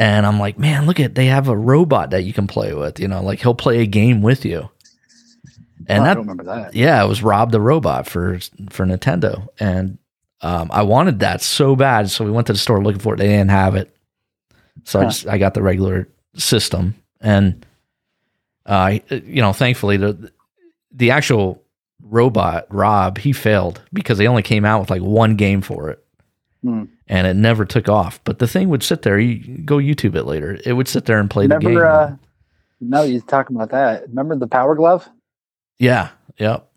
And I'm like, man, look at they have a robot that you can play with. You know, like he'll play a game with you. And Oh, I that don't remember that. yeah, it was Rob the Robot for for Nintendo, and um, I wanted that so bad. So we went to the store looking for it. They didn't have it, so I just I got the regular system, and uh, you know, thankfully the the actual robot Rob he failed because they only came out with like one game for it. Hmm. And it never took off, but the thing would sit there. You go YouTube it later. It would sit there and play the game. Remember, uh, now that you're talking about that, remember the Power Glove? yeah, yep,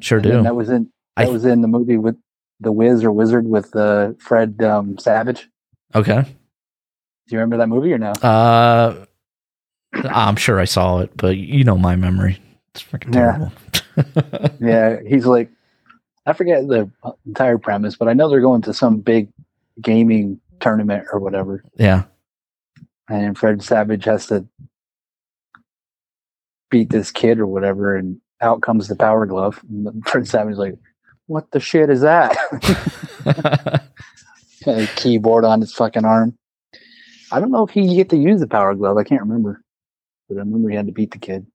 sure And do. That was in I- that was in the movie with the Wiz or Wizard with uh, Fred um, Savage. Okay. Do you remember that movie or no? Uh, I'm sure I saw it, but you know my memory. It's freaking terrible. yeah, he's like, I forget the entire premise, but I know they're going to some big gaming tournament or whatever, yeah. and Fred Savage has to beat this kid or whatever, and out comes the Power Glove. And Fred Savage is like, "What the shit is that?" a keyboard on his fucking arm. I don't know if he get to use the Power Glove. I can't remember, but I remember he had to beat the kid.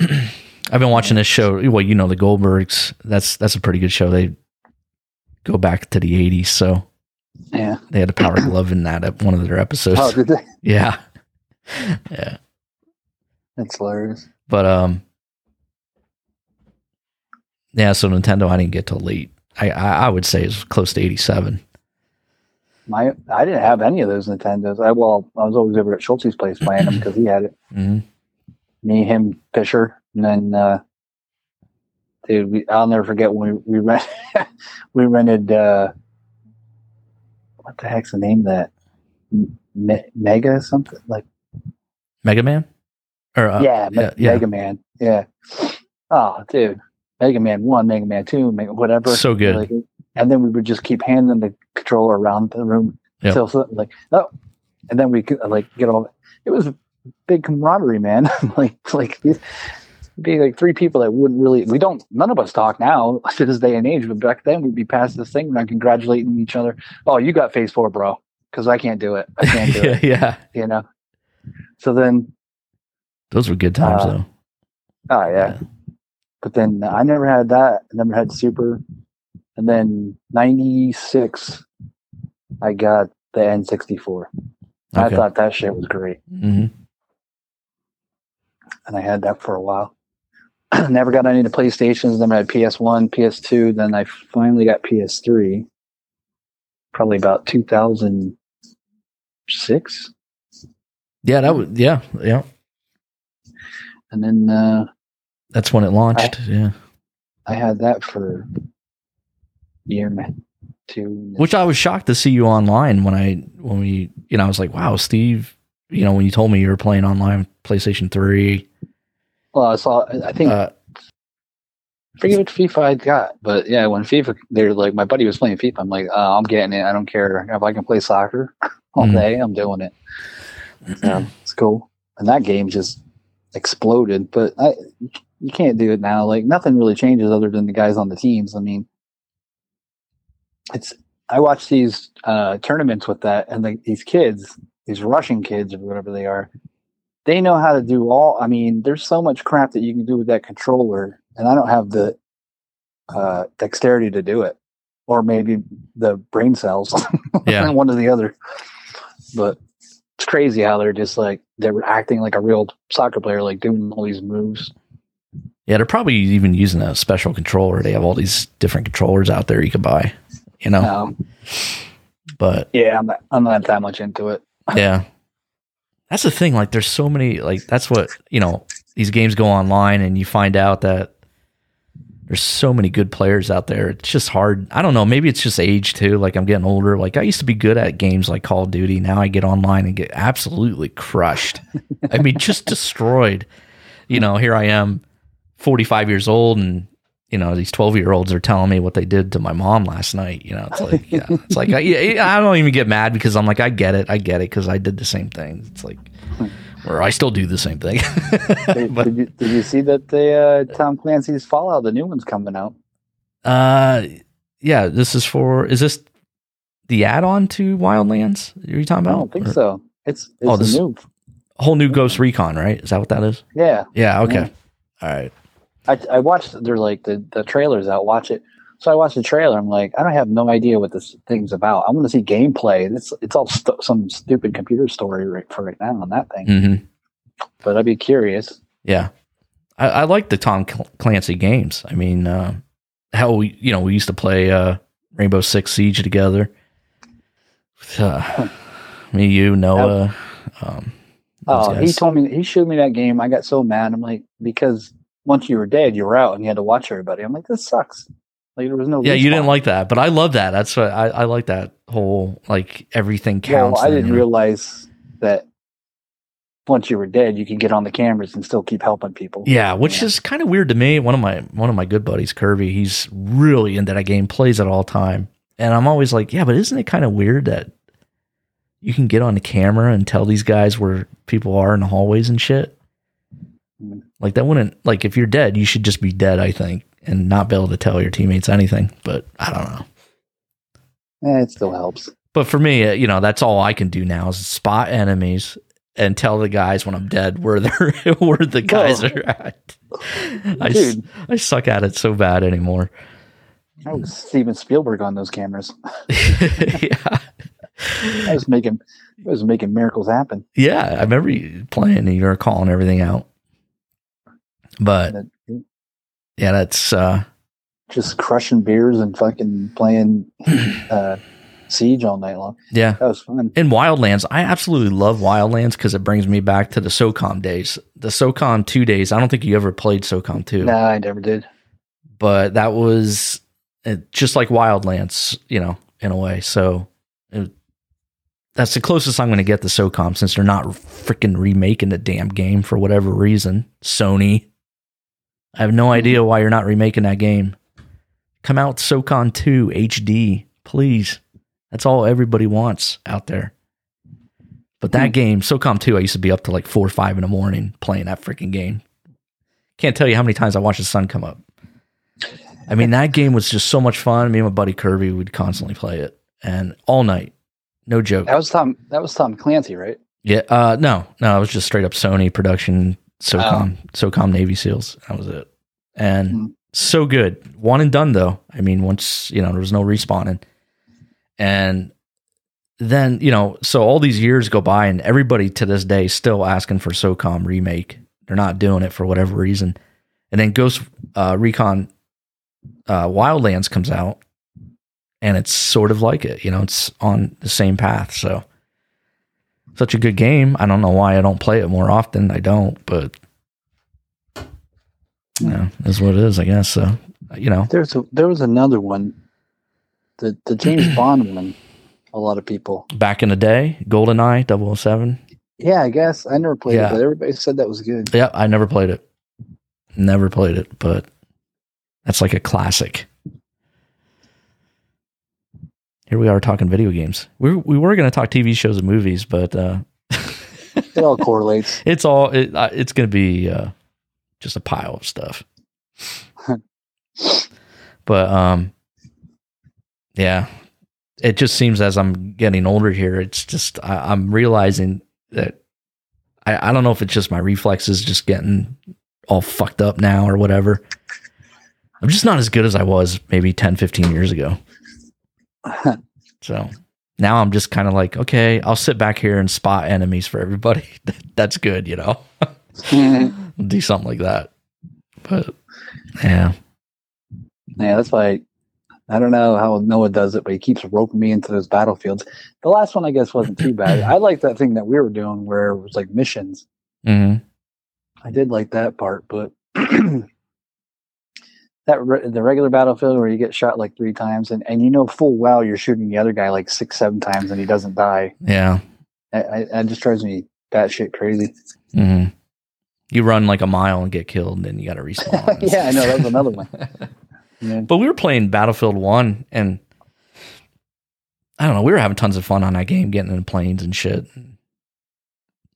I've been watching this show. Well, you know the Goldbergs. That's that's a pretty good show. They go back to the '80s, so Yeah. they had a Power Glove in that ep- one of their episodes. Oh, did they? yeah, yeah. That's hilarious. But um, yeah. So Nintendo, I didn't get till late. I I, I would say it's close to '87. My, I didn't have any of those Nintendos. I well, I was always over at Schulte's place playing them because he had it. hmm Me, him, Fisher, and then uh, dude, we, I'll never forget when we we rent we rented uh, what the heck's the name of that Me- Mega something like Mega Man, or uh, yeah, yeah, yeah. Mega Man yeah. Oh, dude, Mega Man One, Mega Man Two, Mega whatever. So good. Like, and then we would just keep handing the controller around the room Yep. until so, like oh, and then we could like get all. It was big camaraderie, man. like like these- be like three people that wouldn't really. We don't. None of us talk now to this day and age. But back then, we'd be past this thing and congratulating each other. Oh, you got phase four, bro. Because I can't do it. I can't do yeah, it. yeah. You know. So then, Those were good times Uh, though. oh yeah. But then I never had that. I never had Super. And then '96, I got the N64. I thought that shit was great, hmm and I had that for a while. never got any of the PlayStations. Then I had PS1, PS2. Then I finally got PS3. Probably about 2006, Yeah, that was yeah, yeah. and then uh, That's when it launched. yeah. I had that for a year, man. Two. Which I was shocked to see you online when I when we you know I was like wow Steve you know when you told me you were playing online PlayStation Three well, I saw. I think uh, I forget what FIFA I got, but yeah, when FIFA, they're like, my buddy was playing FIFA. I'm like, uh, I'm getting it. I don't care if I can play soccer all Mhm. day. I'm doing it. So it's cool. And that game just exploded. But I, you can't do it now. Like nothing really changes other than the guys on the teams. I mean, it's. I watch these uh, tournaments with that, and the, these kids, these Russian kids or whatever they are, they know how to do all. I mean, there's so much crap that you can do with that controller, and I don't have the uh, dexterity to do it, or maybe the brain cells. yeah one or the other. But it's crazy how they're just like they're acting like a real soccer player, like doing all these moves. yeah they're probably even using a special controller they have all these different controllers out there you could buy you know Um, but yeah, I'm not, I'm not that much into it. yeah that's the thing like there's so many like that's what you know these games go online and you find out that there's so many good players out there. It's just hard. I don't know maybe it's just age too like i'm getting older. Like i used to be good at games like call of duty. Now i get online and get absolutely crushed. I mean just destroyed. You know here i am 45 years old and you know these 12 year olds are telling me what they did to my mom last night you know it's like yeah it's like I, yeah, I don't even get mad because i'm like i get it i get it because i did the same thing it's like or i still do the same thing but did, you, did you see that the uh, Tom Clancy's Fallout, the new one's coming out? uh yeah this is for is this the add-on to wildlands are you talking about I don't think Or- so. It's it's Oh, a this- new. whole new ghost recon right is that what that is Yeah, yeah okay Yeah. all right I I watched. They're like the the trailers out. Watch it. So I watched the trailer. I'm like, I don't have no idea what this thing's about. I want to see gameplay. And It's it's all st- some stupid computer story right for right now on that thing. hmm But I'd be curious. Yeah, I, I like the Tom Clancy games. I mean, uh, how we you know we used to play uh, Rainbow Six Siege together. Uh, me, you, Noah. Um, Oh, he told me he showed me that game. I got so mad. I'm like, because once you were dead, you were out, and you had to watch everybody. I'm like, this sucks. Like there was no. yeah, you didn't like that, but I love that. That's what I, I like that whole like everything Well, counts. I didn't realize that once you were dead, you could get on the cameras and still keep helping people. Yeah, which Yeah. is kind of weird to me. One of my one of my good buddies, Kirby, he's really into that game, plays it all the time, and I'm always like, yeah, but isn't it kind of weird that you can get on the camera and tell these guys where people are in the hallways and shit? Mm. Like that wouldn't like if you're dead, you should just be dead, I think, and not be able to tell your teammates anything. But I don't know. Eh, it still helps. But for me, uh, you know, that's all I can do now is spot enemies and tell the guys when I'm dead where they're where the guys Oh. are at. I, I suck at it so bad anymore. I was Steven Spielberg on those cameras. yeah. I was making, I was making miracles happen. Yeah. I remember you playing and you were calling everything out. But yeah, that's uh Just crushing beers and fucking playing uh, Siege all night long. yeah. That was fun. In Wildlands, I absolutely love Wildlands because it brings me back to the SOCOM days. The SOCOM 2 days. I don't think you ever played SOCOM 2. Nah, I never did. but that was uh, just like Wildlands, you know, in a way. So it, that's the closest I'm going to get to SOCOM since they're not freaking remaking the damn game for whatever reason. Sony, I have no idea why you're not remaking that game. Come out SOCOM 2 HD, please. That's all everybody wants out there. But that Hmm. game, SOCOM 2, I used to be up to like four or five in the morning playing that freaking game. Can't tell you how many times I watched the sun come up. I mean, that game was just so much fun. Me and my buddy Kirby would constantly play it and all night. No joke. That was Tom. That was Tom Clancy, right? Yeah, uh, no, no, it was just straight up Sony production, SOCOM, SOCOM Navy SEALs. That was it, and Hmm. so good. One and done though. I mean, once you know there was no respawning, and then you know, so all these years go by, and everybody to this day is still asking for SOCOM remake. They're not doing it for whatever reason, and then Ghost uh, Recon uh, Wildlands comes out, and it's sort of like it. You know, it's on the same path. So such a good game. I don't know why I don't play it more often. I don't, but yeah, is what it is, I guess. So you know, There's a, there was another one, the the James Bond one. A lot of people. back in the day, GoldenEye 007. Yeah, I guess I never played Yeah. it, but everybody said that was good. Yeah, I never played it. Never played it, but that's like a classic. Here we are talking video games. We we were going to talk TV shows and movies, but uh, It all correlates. it's all it, uh, it's going to be uh, just a pile of stuff. but um, yeah, it just seems as I'm getting older here, it's just I, I'm realizing that I, I don't know if it's just my reflexes just getting all fucked up now or whatever. I'm just not as good as I was maybe 10, 15 years ago. So now I'm just kind of like, okay, I'll sit back here and spot enemies for everybody. That's good, you know. Do something like that. But yeah, Yeah, that's why I don't know how Noah does it, but he keeps roping me into those battlefields. The last one, I guess, wasn't too bad. I like that thing that we were doing where it was like missions. hmm I did like that part, but that re- the regular battlefield where you get shot like three times and, and you know full well you're shooting the other guy like six seven times and he doesn't die. yeah. I, I, that just drives me batshit crazy. hmm You run like a mile and get killed, and then you got to respawn. yeah, I know that was another one. Yeah. But we were playing Battlefield One, and I don't know. We were having tons of fun on that game, getting in planes and shit.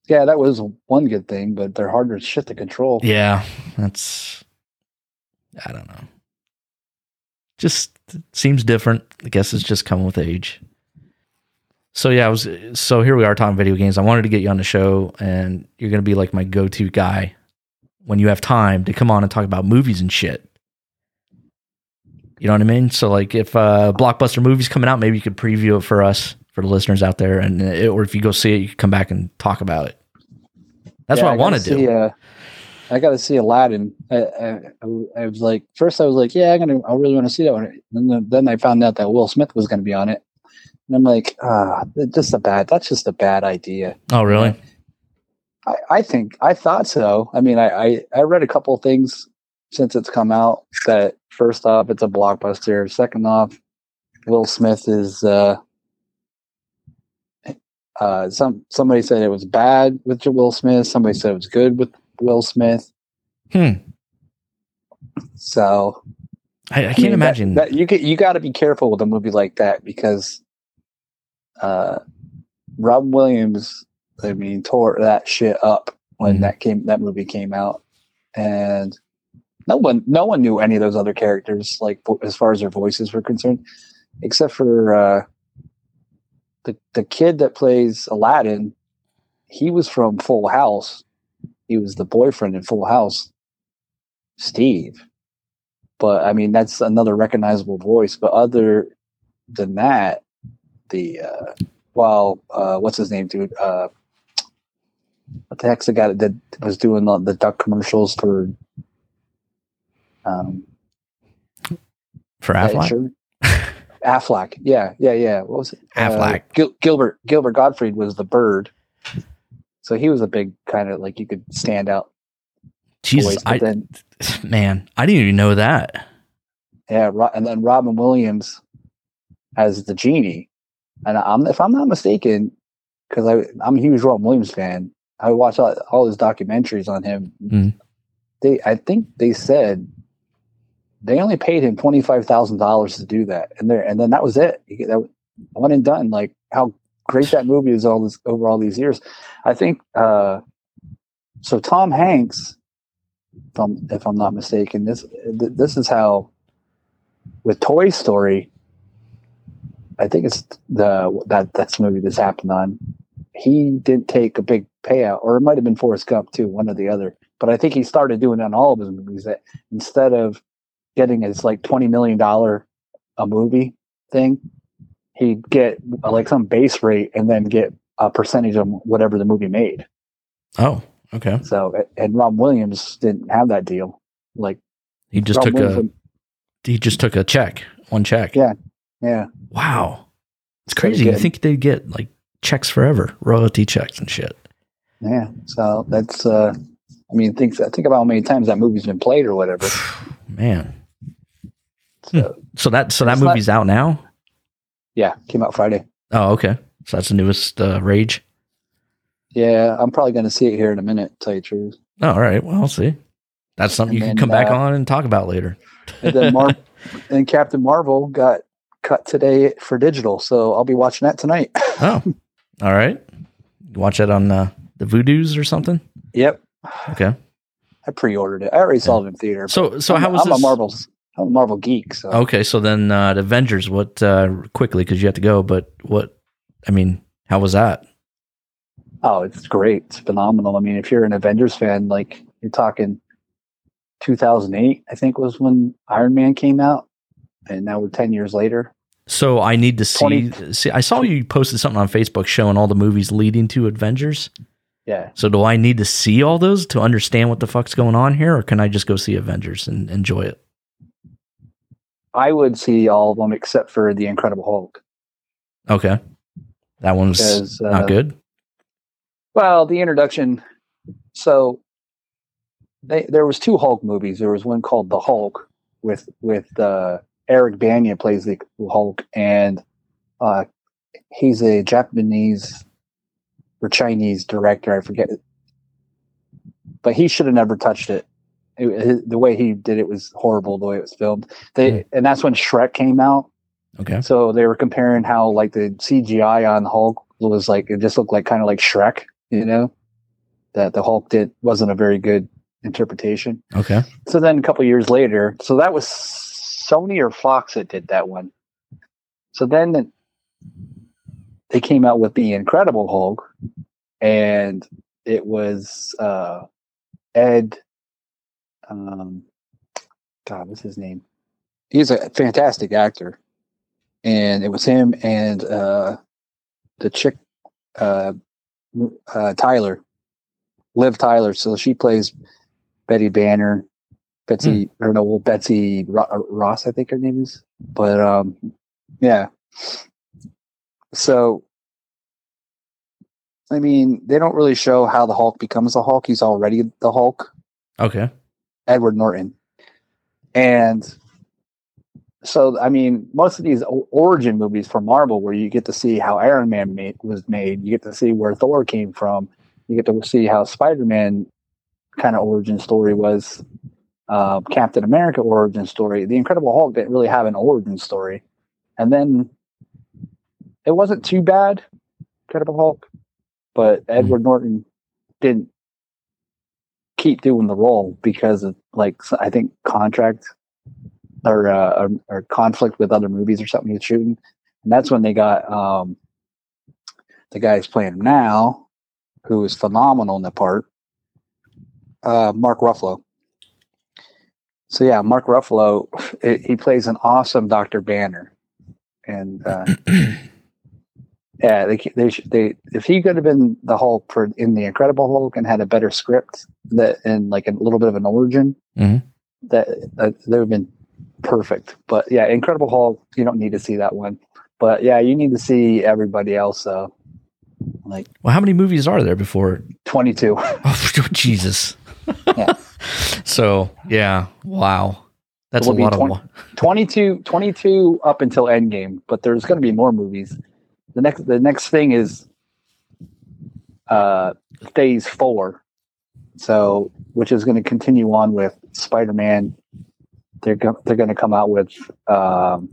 Yeah, that was one good thing, but they're harder shit to control. Yeah, that's I don't know. Just seems different. I guess it's just coming with age. So yeah, I was so here we are talking video games. I wanted to get you on the show, and you're gonna be like my go-to guy when you have time to come on and talk about movies and shit. You know what I mean? So like, if uh, blockbuster movies coming out, maybe you could preview it for us, for the listeners out there, and it, or if you go see it, you can come back and talk about it. That's Yeah, what I, want to do. see, uh, I got to see Aladdin. I, I, I was like, first I was like, yeah, I'm gonna, I really want to see that one. And then, then I found out that Will Smith was going to be on it, and I'm like, ah, that's just a bad. That's just a bad idea. Oh, really? I, I think I thought so. I mean, I, I, I read a couple of things since it's come out that first off, it's a blockbuster. Second off, Will Smith is uh, uh, some somebody said it was bad with Will Smith. Somebody said it was good with Will Smith. Hmm. So I, I can't mean, imagine. that, you get, you got to be careful with a movie like that because uh, Rob Williams, I mean, tore that shit up when Mhm. that came that movie came out, and no one no one knew any of those other characters like as far as their voices were concerned, except for uh, the the kid that plays Aladdin. He was from Full House. He was the boyfriend in Full House, Steve but I mean that's another recognizable voice. But other than that, the uh, well, uh, what's his name, dude? Uh, what the heck's the guy that was doing the, the duck commercials for? Um, for Aflac, Aflac, yeah, yeah, yeah. What was it? Aflac. Uh, Gil- Gilbert Gilbert Gottfried was the bird, so he was a big kind of like you could stand out Jesus. I then man, I didn't even know that. Yeah, and then Robin Williams as the genie. And I'm, if I'm not mistaken, because I I'm a huge Robin Williams fan, I watch all, all his documentaries on him. Mhm. they I think they said they only paid him twenty five thousand dollars to do that, and there and then that was it. That one and done. Like how great that movie is all this over all these years. I think uh, so. Tom Hanks, if I'm, if I'm not mistaken, this this is how with Toy Story. I think it's the that that's the movie this happened on. He didn't take a big payout, or it might have been Forrest Gump too, one or the other. But I think he started doing on all of his movies. That instead of getting his like twenty million dollar a movie thing, he'd get like some base rate and then get a percentage of whatever the movie made. Oh, okay. So and Rob Williams didn't have that deal. Like he just Rob took Williams a he just took a check, one check. Yeah, yeah. Wow, it's crazy. You think they'd get like checks forever, royalty checks and shit. Yeah. So that's. uh I mean, think think about how many times that movie's been played or whatever. Man. So, so that so that movie's not, out now. Yeah, came out Friday. Oh, okay. So that's the newest uh, Rage. Yeah, I'm probably going to see it here in a minute. tell you the truth. Oh, all right. Well, I'll see. That's something and you then, can come back uh, on and talk about later. and then Mar- and Captain Marvel got cut today for digital, so I'll be watching that tonight. oh, all right. Watch that on uh, the Vudu's or something. Yep. Okay. I pre-ordered it. I already saw it in theater. So, so I'm, how was I'm this? a Marvel I'm a Marvel geek. So okay, so then uh, the Avengers. What uh, quickly because you have to go, but what? I mean, how was that? Oh, it's great. It's phenomenal. I mean, if you're an Avengers fan, like you're talking 2008, I think was when Iron Man came out, and now we're 10 years later. So I need to see. 20, see, I saw you posted something on Facebook showing all the movies leading to Avengers. Yeah. So do I need to see all those to understand what the fuck's going on here, or can I just go see Avengers and enjoy it? I would see all of them except for the Incredible Hulk. Okay, that one's because, uh, not good. Well, the introduction. So they, there was two Hulk movies. There was one called The Hulk with with uh, Eric Bana plays the Hulk, and uh, he's a Japanese or Chinese director. I forget, but he should have never touched it it, the way he did it was horrible. The way it was filmed, they mm. and that's when Shrek came out. Okay. So they were comparing how like the CGI on Hulk was like it just looked like kind of like Shrek, you know, that the Hulk did wasn't a very good interpretation. Okay. So then a couple years later, so that was Sony or Fox that did that one. So then they came out with the Incredible Hulk, and it was uh, Ed um, God, what's his name? He's a fantastic actor, and it was him and uh, the chick, uh, uh, Tyler, Liv Tyler. So she plays Betty Banner, Betsy, hmm. or no, well, Betsy Ross, I think her name is. But um, yeah. So, I mean, they don't really show how the Hulk becomes the Hulk. He's already the Hulk. Okay. Edward Norton. And so, I mean, most of these origin movies for Marvel, where you get to see how Iron Man made, was made, you get to see where Thor came from, you get to see how Spider Man kind of origin story was, uh, Captain America origin story. The Incredible Hulk didn't really have an origin story. And then it wasn't too bad, Incredible Hulk, but hmm. Edward Norton didn't keep doing the role because of like I think contract or, uh, or, or conflict with other movies or something he's shooting, and that's when they got um, the guy who's playing him now, who is phenomenal in the part, uh, Mark Ruffalo. So yeah, Mark Ruffalo, it, he plays an awesome Doctor Banner, and uh, yeah, they they they if he could have been the Hulk for in the Incredible Hulk and had a better script that and like a little bit of an origin, mm-hmm. that, that would have been perfect. But yeah, Incredible Hulk, you don't need to see that one. But yeah, you need to see everybody else. Uh, like, well, how many movies are there before? Twenty two. Oh Jesus. yeah. so yeah, wow. That's a lot 20, of 22, 22 up until Endgame, but there's going to be more movies the next the next thing is uh phase four So, which is going to continue on with Spider-Man. They're go- they're going to come out with. Um,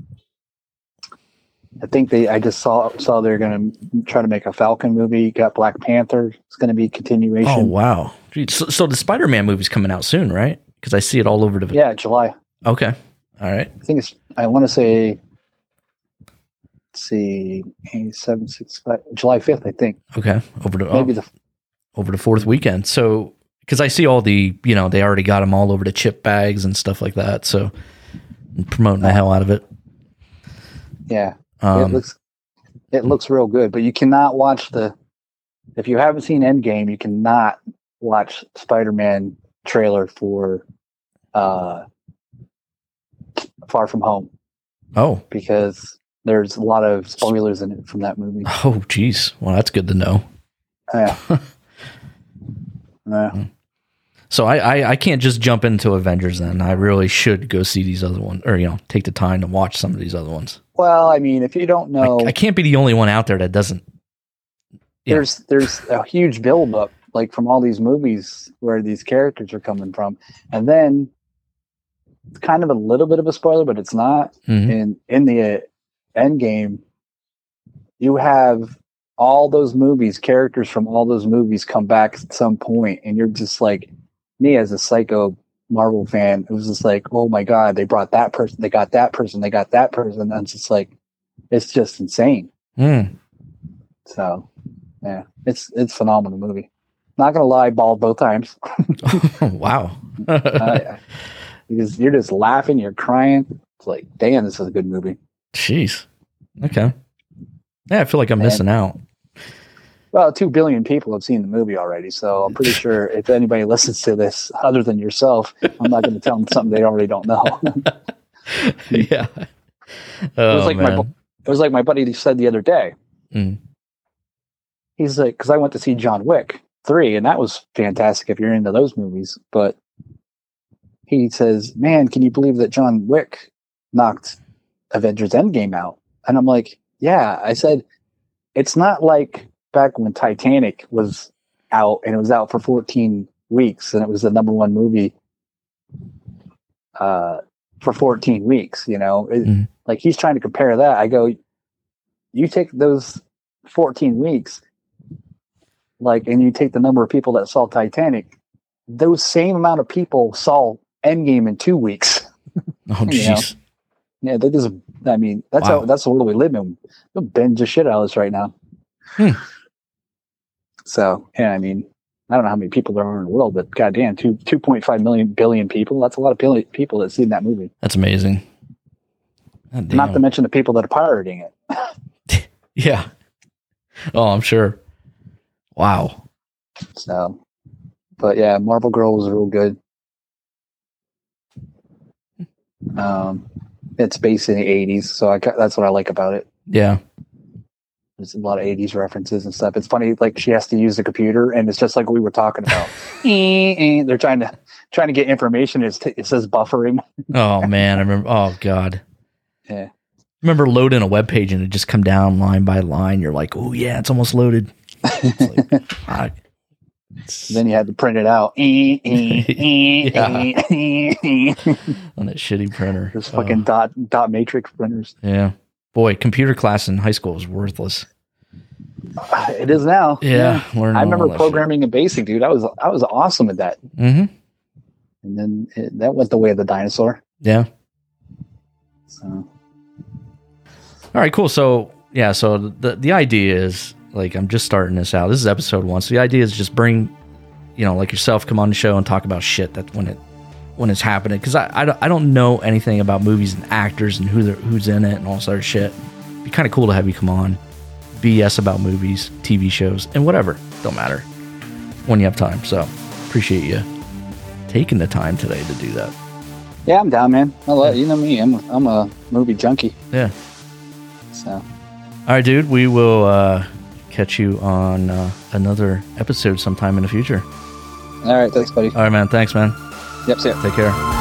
I think they. I just saw saw they're going to try to make a Falcon movie. Got Black Panther. It's going to be continuation. Oh wow! So, so the Spider-Man movie's coming out soon, right? Because I see it all over the. Yeah, July. Okay. All right. I think it's. I want to say. Let's see, seven, six, five, July fifth. I think Okay. Over to maybe oh, the over the fourth weekend. So because I see all the you know they already got them all over to chip bags and stuff like that. So I'm promoting the hell out of it. yeah. it Um, looks it looks real good, but you cannot watch the if you haven't seen Endgame, you cannot watch Spider-Man trailer for uh Far From Home oh because there's a lot of spoilers in it from that movie. oh geez. Well, that's good to know. Yeah. Yeah. So I, I I can't just jump into Avengers then. I really should go see these other ones, or you know, take the time to watch some of these other ones. Well, I mean, if you don't know, I, can't be the only one out there that doesn't. there's there's a huge buildup like from all these movies where these characters are coming from, and then it's kind of a little bit of a spoiler, but it's not. Mhm. in in the uh, end game you have all those movies characters from all those movies come back at some point and you're just like me as a psycho marvel fan it was just like oh my god they brought that person they got that person they got that person and it's just like it's just insane. Mm. so yeah it's it's a phenomenal movie. Not gonna lie bald both times. Wow. uh, because you're just laughing you're crying. It's like damn this is a good movie Jeez. Okay. Yeah, I feel like I'm Man. missing out. Well, two billion people have seen the movie already, so I'm pretty sure if anybody listens to this other than yourself, I'm not going to tell them something they already don't know. yeah. it Oh, was like my man. bu- it was like my buddy said the other day. Mm. He's like, because I went to see John Wick three, and that was fantastic if you're into those movies. But he says, "Man, can you believe that John Wick knocked Avengers Endgame out?" And I'm like, "Yeah." I said, "It's not like back when Titanic was out and it was out for 14 weeks and it was the number one movie uh, for 14 weeks. You know, It- Mhm. like he's trying to compare that. I go, you take those 14 weeks, like, and you take the number of people that saw Titanic, those same amount of people saw Endgame in two weeks. Oh, jeez. Yeah, that is. I mean, that's Wow. how that's the world we live in. We'll binge the shit out of this right now. Hmm. So yeah, I mean, I don't know how many people there are in the world, but goddamn, two two point five million billion people. That's a lot of billion people that seen that movie. That's amazing. God Not to mention the people that are pirating it. Yeah. Oh, I'm sure. Wow. So, but yeah, Marvel Girl was real good. Um, it's based in the '80s, so I that's what I like about it. Yeah. There's a lot of '80s references and stuff. It's funny, like she has to use the computer, and it's just like we were talking about. Eh, eh, They're trying to trying to get information. It's t- it says buffering. Oh man, I remember. Oh god. Yeah. Remember loading a web page and it just come down line by line. You're like, oh yeah, it's almost loaded. It's like, then you had to print it out. Yeah. on that shitty printer. Those Oh, fucking dot dot matrix printers. yeah. Boy, computer class in high school was worthless. It is now. Yeah, learning I remember programming in BASIC, dude. I was I was awesome at that. Mhm. and then it, that went the way of the dinosaur. Yeah. So All right, cool. So yeah, so the the idea is like I'm just starting this out. This is episode one. So the idea is just bring, you know, like yourself, come on the show and talk about shit that when it when it's happening. Because I, I don't I don't know anything about movies and actors and who they're- who's in it and all sort of shit. It'd be kind of cool to have you come on, BS about movies, TV shows, and whatever. Don't matter when you have time. So appreciate you taking the time today to do that. yeah, I'm down, man. I love, you know me. I'm I'm a movie junkie. Yeah. So All right, dude. We will uh, catch you on uh, another episode sometime in the future. all right, thanks, buddy. All right, man. Thanks, man. Yep, see ya. Take care.